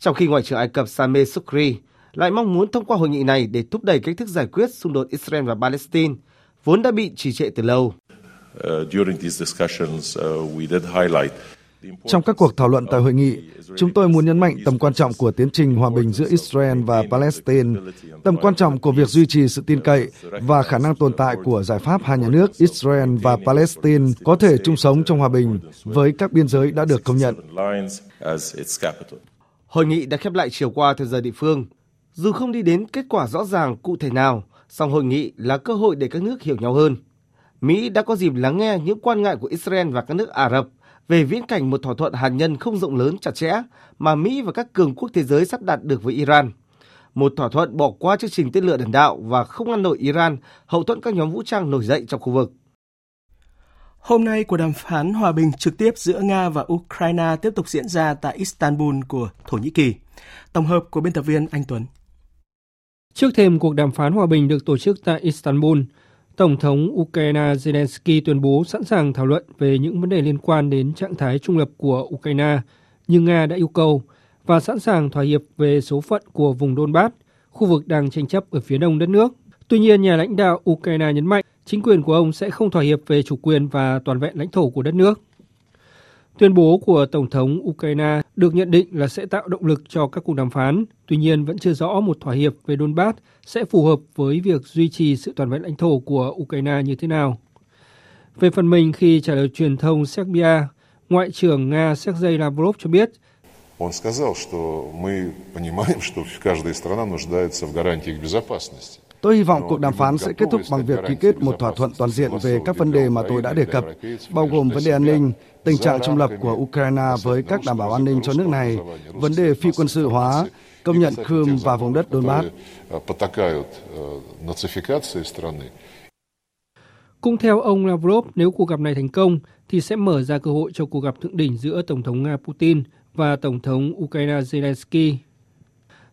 Speaker 31: Trong khi Ngoại trưởng Ai Cập Sameh Sukri lại mong muốn thông qua hội nghị này để thúc đẩy cách thức giải quyết xung đột Israel và Palestine, vốn đã bị trì trệ từ lâu.
Speaker 32: Trong các cuộc thảo luận tại hội nghị, chúng tôi muốn nhấn mạnh tầm quan trọng của tiến trình hòa bình giữa Israel và Palestine, tầm quan trọng của việc duy trì sự tin cậy và khả năng tồn tại của giải pháp hai nhà nước Israel và Palestine có thể chung sống trong hòa bình với các biên giới đã được công nhận.
Speaker 31: Hội nghị đã khép lại chiều qua theo giờ địa phương. Dù không đi đến kết quả rõ ràng cụ thể nào, song hội nghị là cơ hội để các nước hiểu nhau hơn. Mỹ đã có dịp lắng nghe những quan ngại của Israel và các nước Ả Rập về viễn cảnh một thỏa thuận hạt nhân không rộng lớn chặt chẽ mà Mỹ và các cường quốc thế giới sắp đạt được với Iran. Một thỏa thuận bỏ qua chương trình tên lửa đạn đạo và không ngăn nổi Iran hậu thuẫn các nhóm vũ trang nổi dậy trong khu vực.
Speaker 1: Hôm nay, cuộc đàm phán hòa bình trực tiếp giữa Nga và Ukraine tiếp tục diễn ra tại Istanbul của Thổ Nhĩ Kỳ. Tổng hợp của biên tập viên Anh Tuấn.
Speaker 33: Trước thêm cuộc đàm phán hòa bình được tổ chức tại Istanbul, Tổng thống Ukraine Zelensky tuyên bố sẵn sàng thảo luận về những vấn đề liên quan đến trạng thái trung lập của Ukraine, nhưng Nga đã yêu cầu và sẵn sàng thỏa hiệp về số phận của vùng Donbass, khu vực đang tranh chấp ở phía đông đất nước. Tuy nhiên, nhà lãnh đạo Ukraine nhấn mạnh chính quyền của ông sẽ không thỏa hiệp về chủ quyền và toàn vẹn lãnh thổ của đất nước. Tuyên bố của Tổng thống Ukraine được nhận định là sẽ tạo động lực cho các cuộc đàm phán, tuy nhiên vẫn chưa rõ một thỏa hiệp về Donbass sẽ phù hợp với việc duy trì sự toàn vẹn lãnh thổ của Ukraine như thế nào. Về phần mình, khi trả lời truyền thông Serbia, Ngoại trưởng Nga Sergei Lavrov cho biết Он сказал, что мы понимаем, что каждая страна нуждается в гарантиях безопасности.
Speaker 32: Tôi hy vọng cuộc đàm phán sẽ kết thúc bằng việc ký kết một thỏa thuận toàn diện về các vấn đề mà tôi đã đề cập, bao gồm vấn đề an ninh, tình trạng trung lập của Ukraine với các đảm bảo an ninh cho nước này, vấn đề phi quân sự hóa, công nhận Crimea và vùng đất Donbass.
Speaker 33: Cũng theo ông Lavrov, nếu cuộc gặp này thành công thì sẽ mở ra cơ hội cho cuộc gặp thượng đỉnh giữa Tổng thống Nga Putin và Tổng thống Ukraine Zelensky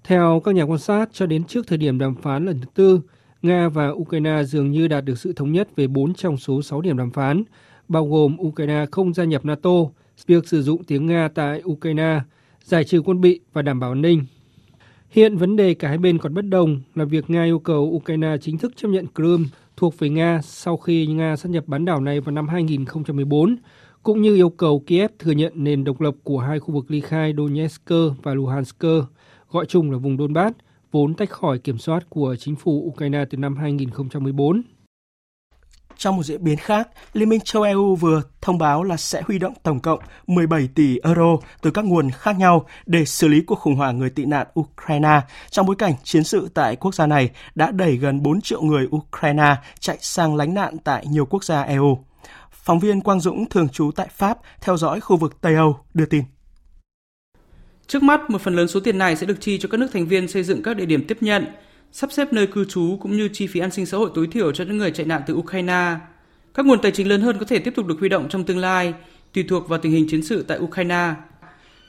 Speaker 33: theo các nhà quan sát, cho đến trước thời điểm đàm phán lần thứ tư, Nga và Ukraine dường như đạt được sự thống nhất về 4 trong số 6 điểm đàm phán, bao gồm Ukraine không gia nhập NATO, việc sử dụng tiếng Nga tại Ukraine, giải trừ quân bị và đảm bảo an ninh. Hiện vấn đề cả hai bên còn bất đồng là việc Nga yêu cầu Ukraine chính thức chấp nhận Crimea thuộc về Nga sau khi Nga sát nhập bán đảo này vào năm 2014, cũng như yêu cầu Kiev thừa nhận nền độc lập của hai khu vực ly khai Donetsk và Luhansk, gọi chung là vùng Donbass, vốn tách khỏi kiểm soát của chính phủ Ukraine từ năm 2014.
Speaker 1: Trong một diễn biến khác, Liên minh châu EU vừa thông báo là sẽ huy động tổng cộng 17 tỷ euro từ các nguồn khác nhau để xử lý cuộc khủng hoảng người tị nạn Ukraine trong bối cảnh chiến sự tại quốc gia này đã đẩy gần 4 triệu người Ukraine chạy sang lánh nạn tại nhiều quốc gia EU. Phóng viên Quang Dũng thường trú tại Pháp theo dõi khu vực Tây Âu đưa tin.
Speaker 34: Trước mắt, một phần lớn số tiền này sẽ được chi cho các nước thành viên xây dựng các địa điểm tiếp nhận, sắp xếp nơi cư trú cũng như chi phí an sinh xã hội tối thiểu cho những người chạy nạn từ Ukraine. Các nguồn tài chính lớn hơn có thể tiếp tục được huy động trong tương lai, tùy thuộc vào tình hình chiến sự tại Ukraine.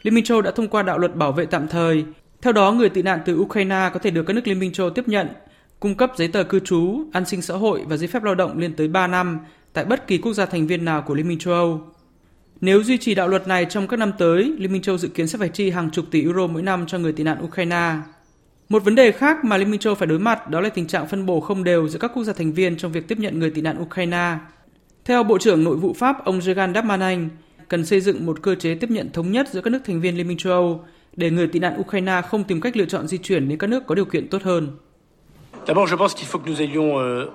Speaker 34: Liên minh châu đã thông qua đạo luật bảo vệ tạm thời. Theo đó, người tị nạn từ Ukraine có thể được các nước Liên minh châu tiếp nhận, cung cấp giấy tờ cư trú, an sinh xã hội và giấy phép lao động lên tới 3 năm tại bất kỳ quốc gia thành viên nào của Liên minh châu Âu. Nếu duy trì đạo luật này trong các năm tới, Liên minh châu dự kiến sẽ phải chi hàng chục tỷ euro mỗi năm cho người tị nạn Ukraine. Một vấn đề khác mà Liên minh châu phải đối mặt đó là tình trạng phân bổ không đều giữa các quốc gia thành viên trong việc tiếp nhận người tị nạn Ukraine. Theo Bộ trưởng Nội vụ Pháp ông Jean Darmanin, cần xây dựng một cơ chế tiếp nhận thống nhất giữa các nước thành viên Liên minh châu Âu để người tị nạn Ukraine không tìm cách lựa chọn di chuyển đến các nước có điều kiện tốt hơn.
Speaker 33: Euh,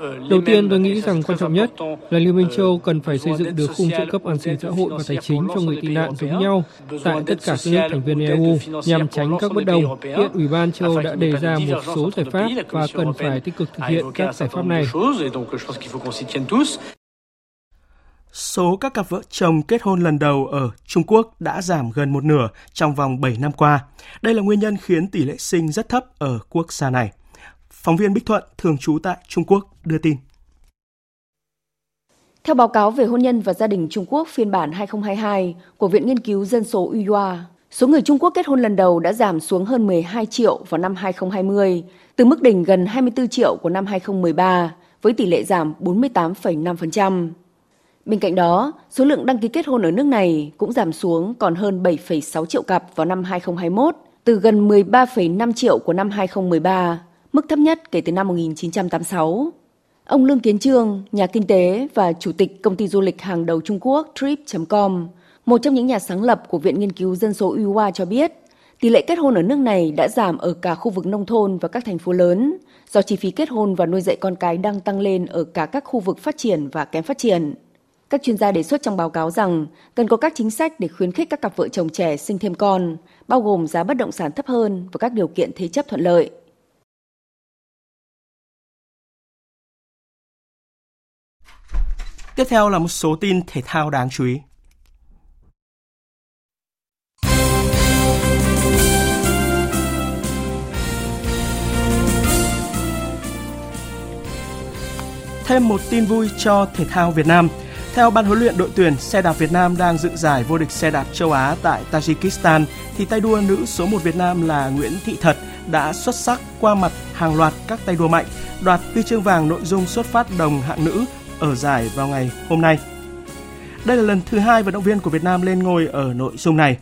Speaker 33: euh, Đầu tiên, tôi nghĩ rằng quan trọng nhất là Liên minh châu cần phải xây dựng được khung trợ cấp an sinh xã hội và tài chính cho người tị nạn giống nhau. tại tất cả các nước thành viên EU nhằm tránh các bất đồng. Hiện Ủy ban châu đã đề ra một số giải pháp và cần phải tích cực thực hiện các giải pháp này.
Speaker 1: Số các cặp vợ chồng kết hôn lần đầu ở Trung Quốc đã giảm gần một nửa trong vòng 7 năm qua. Đây là nguyên nhân khiến tỷ lệ sinh rất thấp ở quốc gia này. Phóng viên Bích Thuận, thường trú tại Trung Quốc, đưa tin.
Speaker 35: Theo báo cáo về hôn nhân và gia đình Trung Quốc phiên bản 2022 của Viện Nghiên cứu Dân số UYA, số người Trung Quốc kết hôn lần đầu đã giảm xuống hơn 12 triệu vào năm 2020, từ mức đỉnh gần 24 triệu của năm 2013, với tỷ lệ giảm 48,5%. Bên cạnh đó, số lượng đăng ký kết hôn ở nước này cũng giảm xuống còn hơn 7,6 triệu cặp vào năm 2021, từ gần 13,5 triệu của năm 2013, mức thấp nhất kể từ năm 1986. Ông Lương Kiến Trương, nhà kinh tế và chủ tịch công ty du lịch hàng đầu Trung Quốc Trip.com, một trong những nhà sáng lập của Viện Nghiên cứu Dân số Uyghur cho biết, tỷ lệ kết hôn ở nước này đã giảm ở cả khu vực nông thôn và các thành phố lớn, do chi phí kết hôn và nuôi dạy con cái đang tăng lên ở cả các khu vực phát triển và kém phát triển. Các chuyên gia đề xuất trong báo cáo rằng cần có các chính sách để khuyến khích các cặp vợ chồng trẻ sinh thêm con, bao gồm giá bất động sản thấp hơn và các điều kiện thế chấp thuận lợi.
Speaker 1: Tiếp theo là một số tin thể thao đáng chú ý. Thêm một tin vui cho thể thao Việt Nam – theo ban huấn luyện đội tuyển xe đạp Việt Nam đang dự giải vô địch xe đạp châu Á tại Tajikistan thì tay đua nữ số 1 Việt Nam là Nguyễn Thị Thật đã xuất sắc qua mặt hàng loạt các tay đua mạnh, đoạt huy chương vàng nội dung xuất phát đồng hạng nữ ở giải vào ngày hôm nay. Đây là lần thứ hai vận động viên của Việt Nam lên ngôi ở nội dung này.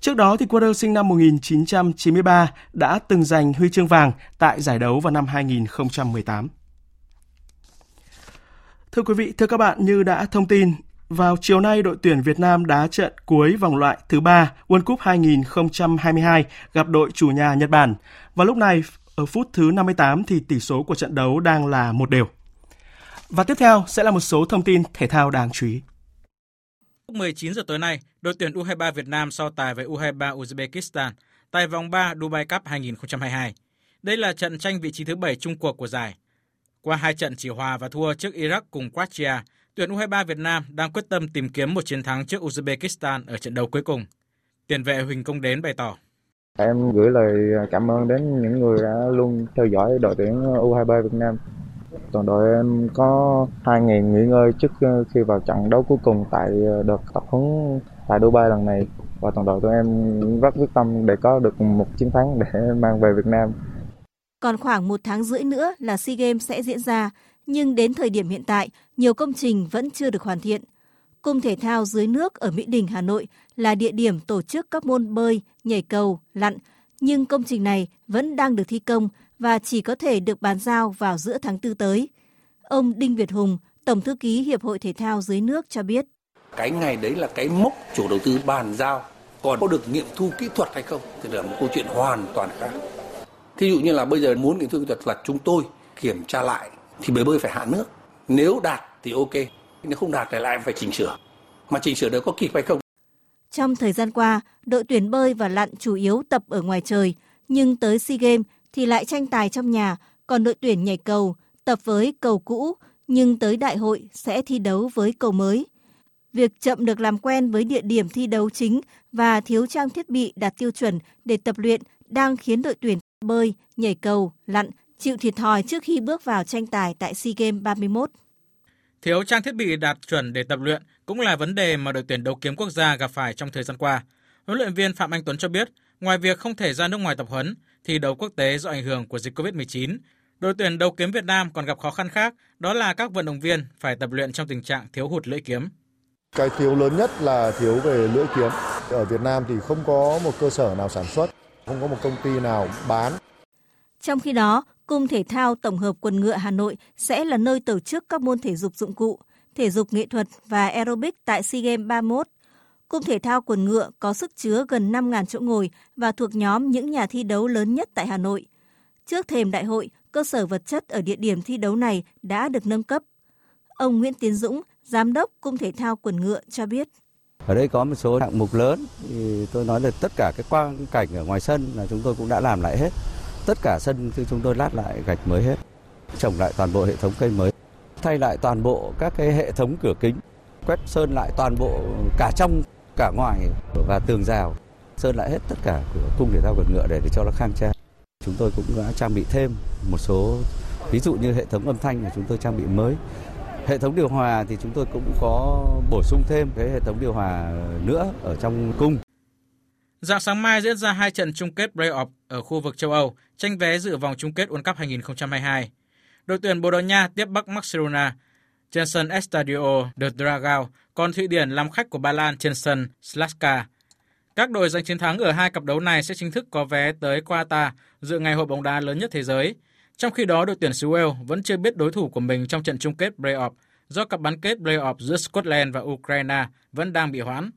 Speaker 1: Trước đó thì Quarter sinh năm 1993 đã từng giành huy chương vàng tại giải đấu vào năm 2018. Thưa quý vị, thưa các bạn, như đã thông tin, vào chiều nay đội tuyển Việt Nam đá trận cuối vòng loại thứ ba World Cup 2022 gặp đội chủ nhà Nhật Bản. Và lúc này, ở phút thứ 58 thì tỷ số của trận đấu đang là một đều. Và tiếp theo sẽ là một số thông tin thể thao đáng chú ý.
Speaker 36: Lúc 19 giờ tối nay, đội tuyển U23 Việt Nam so tài với U23 Uzbekistan tại vòng 3 Dubai Cup 2022. Đây là trận tranh vị trí thứ 7 chung cuộc của giải. Qua hai trận chỉ hòa và thua trước Iraq cùng Croatia, tuyển U23 Việt Nam đang quyết tâm tìm kiếm một chiến thắng trước Uzbekistan ở trận đấu cuối cùng. Tiền vệ Huỳnh Công Đến bày tỏ.
Speaker 37: Em gửi lời cảm ơn đến những người đã luôn theo dõi đội tuyển U23 Việt Nam. Toàn đội em có 2 ngày nghỉ ngơi trước ờ, khi vào trận đấu cuối cùng tại ờ, đợt tập huấn tại Dubai lần này và toàn đội tụi em rất quyết tâm để có được một chiến thắng để mang về Việt Nam.
Speaker 38: Còn khoảng một tháng rưỡi nữa là SEA Games sẽ diễn ra, nhưng đến thời điểm hiện tại, nhiều công trình vẫn chưa được hoàn thiện. Cung thể thao dưới nước ở Mỹ Đình, Hà Nội là địa điểm tổ chức các môn bơi, nhảy cầu, lặn, nhưng công trình này vẫn đang được thi công và chỉ có thể được bàn giao vào giữa tháng tư tới. Ông Đinh Việt Hùng, Tổng thư ký Hiệp hội Thể thao dưới nước cho biết.
Speaker 39: Cái ngày đấy là cái mốc chủ đầu tư bàn giao, còn có được nghiệm thu kỹ thuật hay không thì là một câu chuyện hoàn toàn khác. Thí dụ như là bây giờ muốn nghiệm thu kỹ thuật là chúng tôi kiểm tra lại thì bể bơi phải hạ nước. Nếu đạt thì ok, nếu không đạt thì lại phải chỉnh sửa. Mà chỉnh sửa được có kịp hay không?
Speaker 38: Trong thời gian qua, đội tuyển bơi và lặn chủ yếu tập ở ngoài trời, nhưng tới SEA Games thì lại tranh tài trong nhà, còn đội tuyển nhảy cầu tập với cầu cũ, nhưng tới đại hội sẽ thi đấu với cầu mới. Việc chậm được làm quen với địa điểm thi đấu chính và thiếu trang thiết bị đạt tiêu chuẩn để tập luyện đang khiến đội tuyển bơi, nhảy cầu, lặn chịu thiệt thòi trước khi bước vào tranh tài tại SEA Games 31.
Speaker 36: Thiếu trang thiết bị đạt chuẩn để tập luyện cũng là vấn đề mà đội tuyển đấu kiếm quốc gia gặp phải trong thời gian qua. Huấn luyện viên Phạm Anh Tuấn cho biết, ngoài việc không thể ra nước ngoài tập huấn, thi đấu quốc tế do ảnh hưởng của dịch Covid-19, đội tuyển đấu kiếm Việt Nam còn gặp khó khăn khác, đó là các vận động viên phải tập luyện trong tình trạng thiếu hụt lưỡi kiếm.
Speaker 40: Cái thiếu lớn nhất là thiếu về lưỡi kiếm. Ở Việt Nam thì không có một cơ sở nào sản xuất, không có một công ty nào bán.
Speaker 38: Trong khi đó, Cung Thể thao Tổng hợp Quần ngựa Hà Nội sẽ là nơi tổ chức các môn thể dục dụng cụ, thể dục nghệ thuật và aerobic tại SEA Games 31. Cung thể thao quần ngựa có sức chứa gần 5.000 chỗ ngồi và thuộc nhóm những nhà thi đấu lớn nhất tại Hà Nội. Trước thềm đại hội, cơ sở vật chất ở địa điểm thi đấu này đã được nâng cấp. Ông Nguyễn Tiến Dũng, Giám đốc Cung thể thao quần ngựa cho biết.
Speaker 41: Ở đây có một số hạng mục lớn, thì tôi nói là tất cả cái quang cảnh ở ngoài sân là chúng tôi cũng đã làm lại hết. Tất cả sân thì chúng tôi lát lại gạch mới hết, trồng lại toàn bộ hệ thống cây mới, thay lại toàn bộ các cái hệ thống cửa kính, quét sơn lại toàn bộ cả trong cả ngoài và tường rào, sơn lại hết tất cả của cung thể thao vượt ngựa để, để cho nó khang trang. Chúng tôi cũng đã trang bị thêm một số ví dụ như hệ thống âm thanh là chúng tôi trang bị mới hệ thống điều hòa thì chúng tôi cũng có bổ sung thêm cái hệ thống điều hòa nữa ở trong cung
Speaker 36: Dạng sáng mai diễn ra hai trận chung kết playoff ở khu vực châu Âu, tranh vé dự vòng chung kết World Cup 2022. Đội tuyển Bồ Đào Nha tiếp Bắc Macedonia trên sân Estadio de Dragao, còn Thụy Điển làm khách của Ba Lan trên sân Slaska. Các đội giành chiến thắng ở hai cặp đấu này sẽ chính thức có vé tới Qatar dự ngày hội bóng đá lớn nhất thế giới. Trong khi đó, đội tuyển xứ Wales vẫn chưa biết đối thủ của mình trong trận chung kết play-off do cặp bán kết play-off giữa Scotland và Ukraine vẫn đang bị hoãn.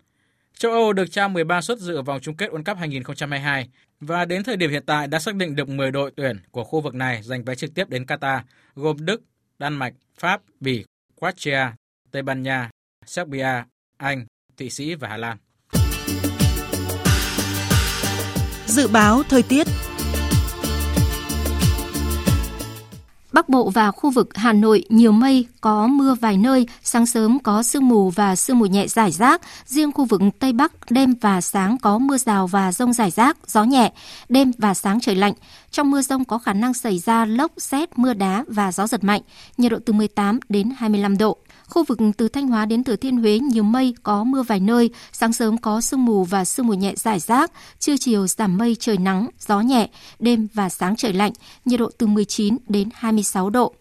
Speaker 36: Châu Âu được trao 13 suất dự vòng chung kết World Cup 2022 và đến thời điểm hiện tại đã xác định được 10 đội tuyển của khu vực này giành vé trực tiếp đến Qatar, gồm Đức, Đan Mạch, Pháp, Bỉ, Croatia, Tây Ban Nha, Serbia, Anh, Thụy Sĩ và Hà Lan.
Speaker 12: Dự báo thời tiết
Speaker 42: Bắc Bộ và khu vực Hà Nội nhiều mây, có mưa vài nơi, sáng sớm có sương mù và sương mù nhẹ rải rác. Riêng khu vực Tây Bắc đêm và sáng có mưa rào và rông rải rác, gió nhẹ. Đêm và sáng trời lạnh. Trong mưa rông có khả năng xảy ra lốc, xét, mưa đá và gió giật mạnh. Nhiệt độ từ 18 đến 25 độ. Khu vực từ Thanh Hóa đến Thừa Thiên Huế nhiều mây, có mưa vài nơi, sáng sớm có sương mù và sương mù nhẹ rải rác, trưa chiều giảm mây trời nắng, gió nhẹ, đêm và sáng trời lạnh, nhiệt độ từ 19 đến 26 độ.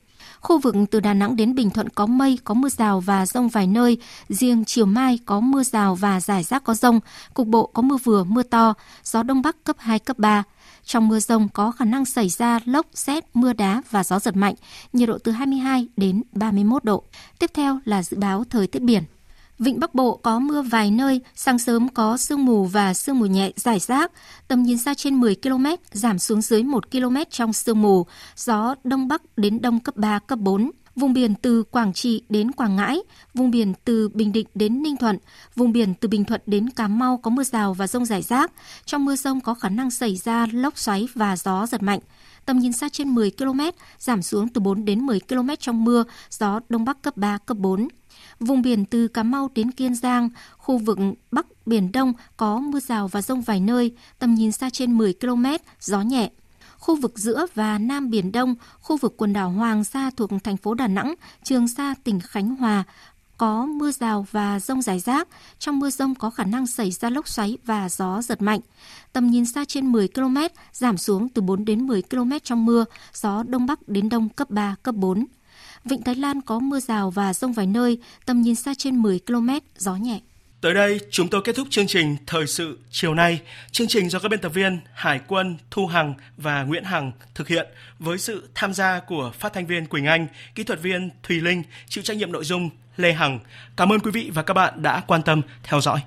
Speaker 42: Khu vực từ Đà Nẵng đến Bình Thuận có mây, có mưa rào và rông vài nơi. Riêng chiều mai có mưa rào và rải rác có rông. Cục bộ có mưa vừa, mưa to. Gió Đông Bắc cấp 2, cấp 3. Trong mưa rông có khả năng xảy ra lốc, xét, mưa đá và gió giật mạnh, nhiệt độ từ 22 đến 31 độ. Tiếp theo là dự báo thời tiết biển. Vịnh Bắc Bộ có mưa vài nơi, sáng sớm có sương mù và sương mù nhẹ rải rác, tầm nhìn xa trên 10 km, giảm xuống dưới 1 km trong sương mù, gió Đông Bắc đến Đông cấp 3, cấp 4. Vùng biển từ Quảng Trị đến Quảng Ngãi, vùng biển từ Bình Định đến Ninh Thuận, vùng biển từ Bình Thuận đến Cà Mau có mưa rào và rông rải rác. Trong mưa rông có khả năng xảy ra lốc xoáy và gió giật mạnh. Tầm nhìn xa trên 10 km, giảm xuống từ 4 đến 10 km trong mưa, gió Đông Bắc cấp 3, cấp 4. Vùng biển từ Cà Mau đến Kiên Giang, khu vực Bắc Biển Đông có mưa rào và rông vài nơi, tầm nhìn xa trên 10 km, gió nhẹ. Khu vực giữa và Nam Biển Đông, khu vực quần đảo Hoàng Sa thuộc thành phố Đà Nẵng, Trường Sa, tỉnh Khánh Hòa, có mưa rào và rông rải rác. Trong mưa rông có khả năng xảy ra lốc xoáy và gió giật mạnh. Tầm nhìn xa trên 10 km, giảm xuống từ 4 đến 10 km trong mưa, gió Đông Bắc đến Đông cấp 3, cấp 4. Vịnh Thái Lan có mưa rào và rông vài nơi, tầm nhìn xa trên 10 km, gió nhẹ.
Speaker 1: Tới đây, chúng tôi kết thúc chương trình Thời sự chiều nay. Chương trình do các biên tập viên Hải quân, Thu Hằng và Nguyễn Hằng thực hiện với sự tham gia của phát thanh viên Quỳnh Anh, kỹ thuật viên Thùy Linh, chịu trách nhiệm nội dung Lê Hằng. Cảm ơn quý vị và các bạn đã quan tâm theo dõi.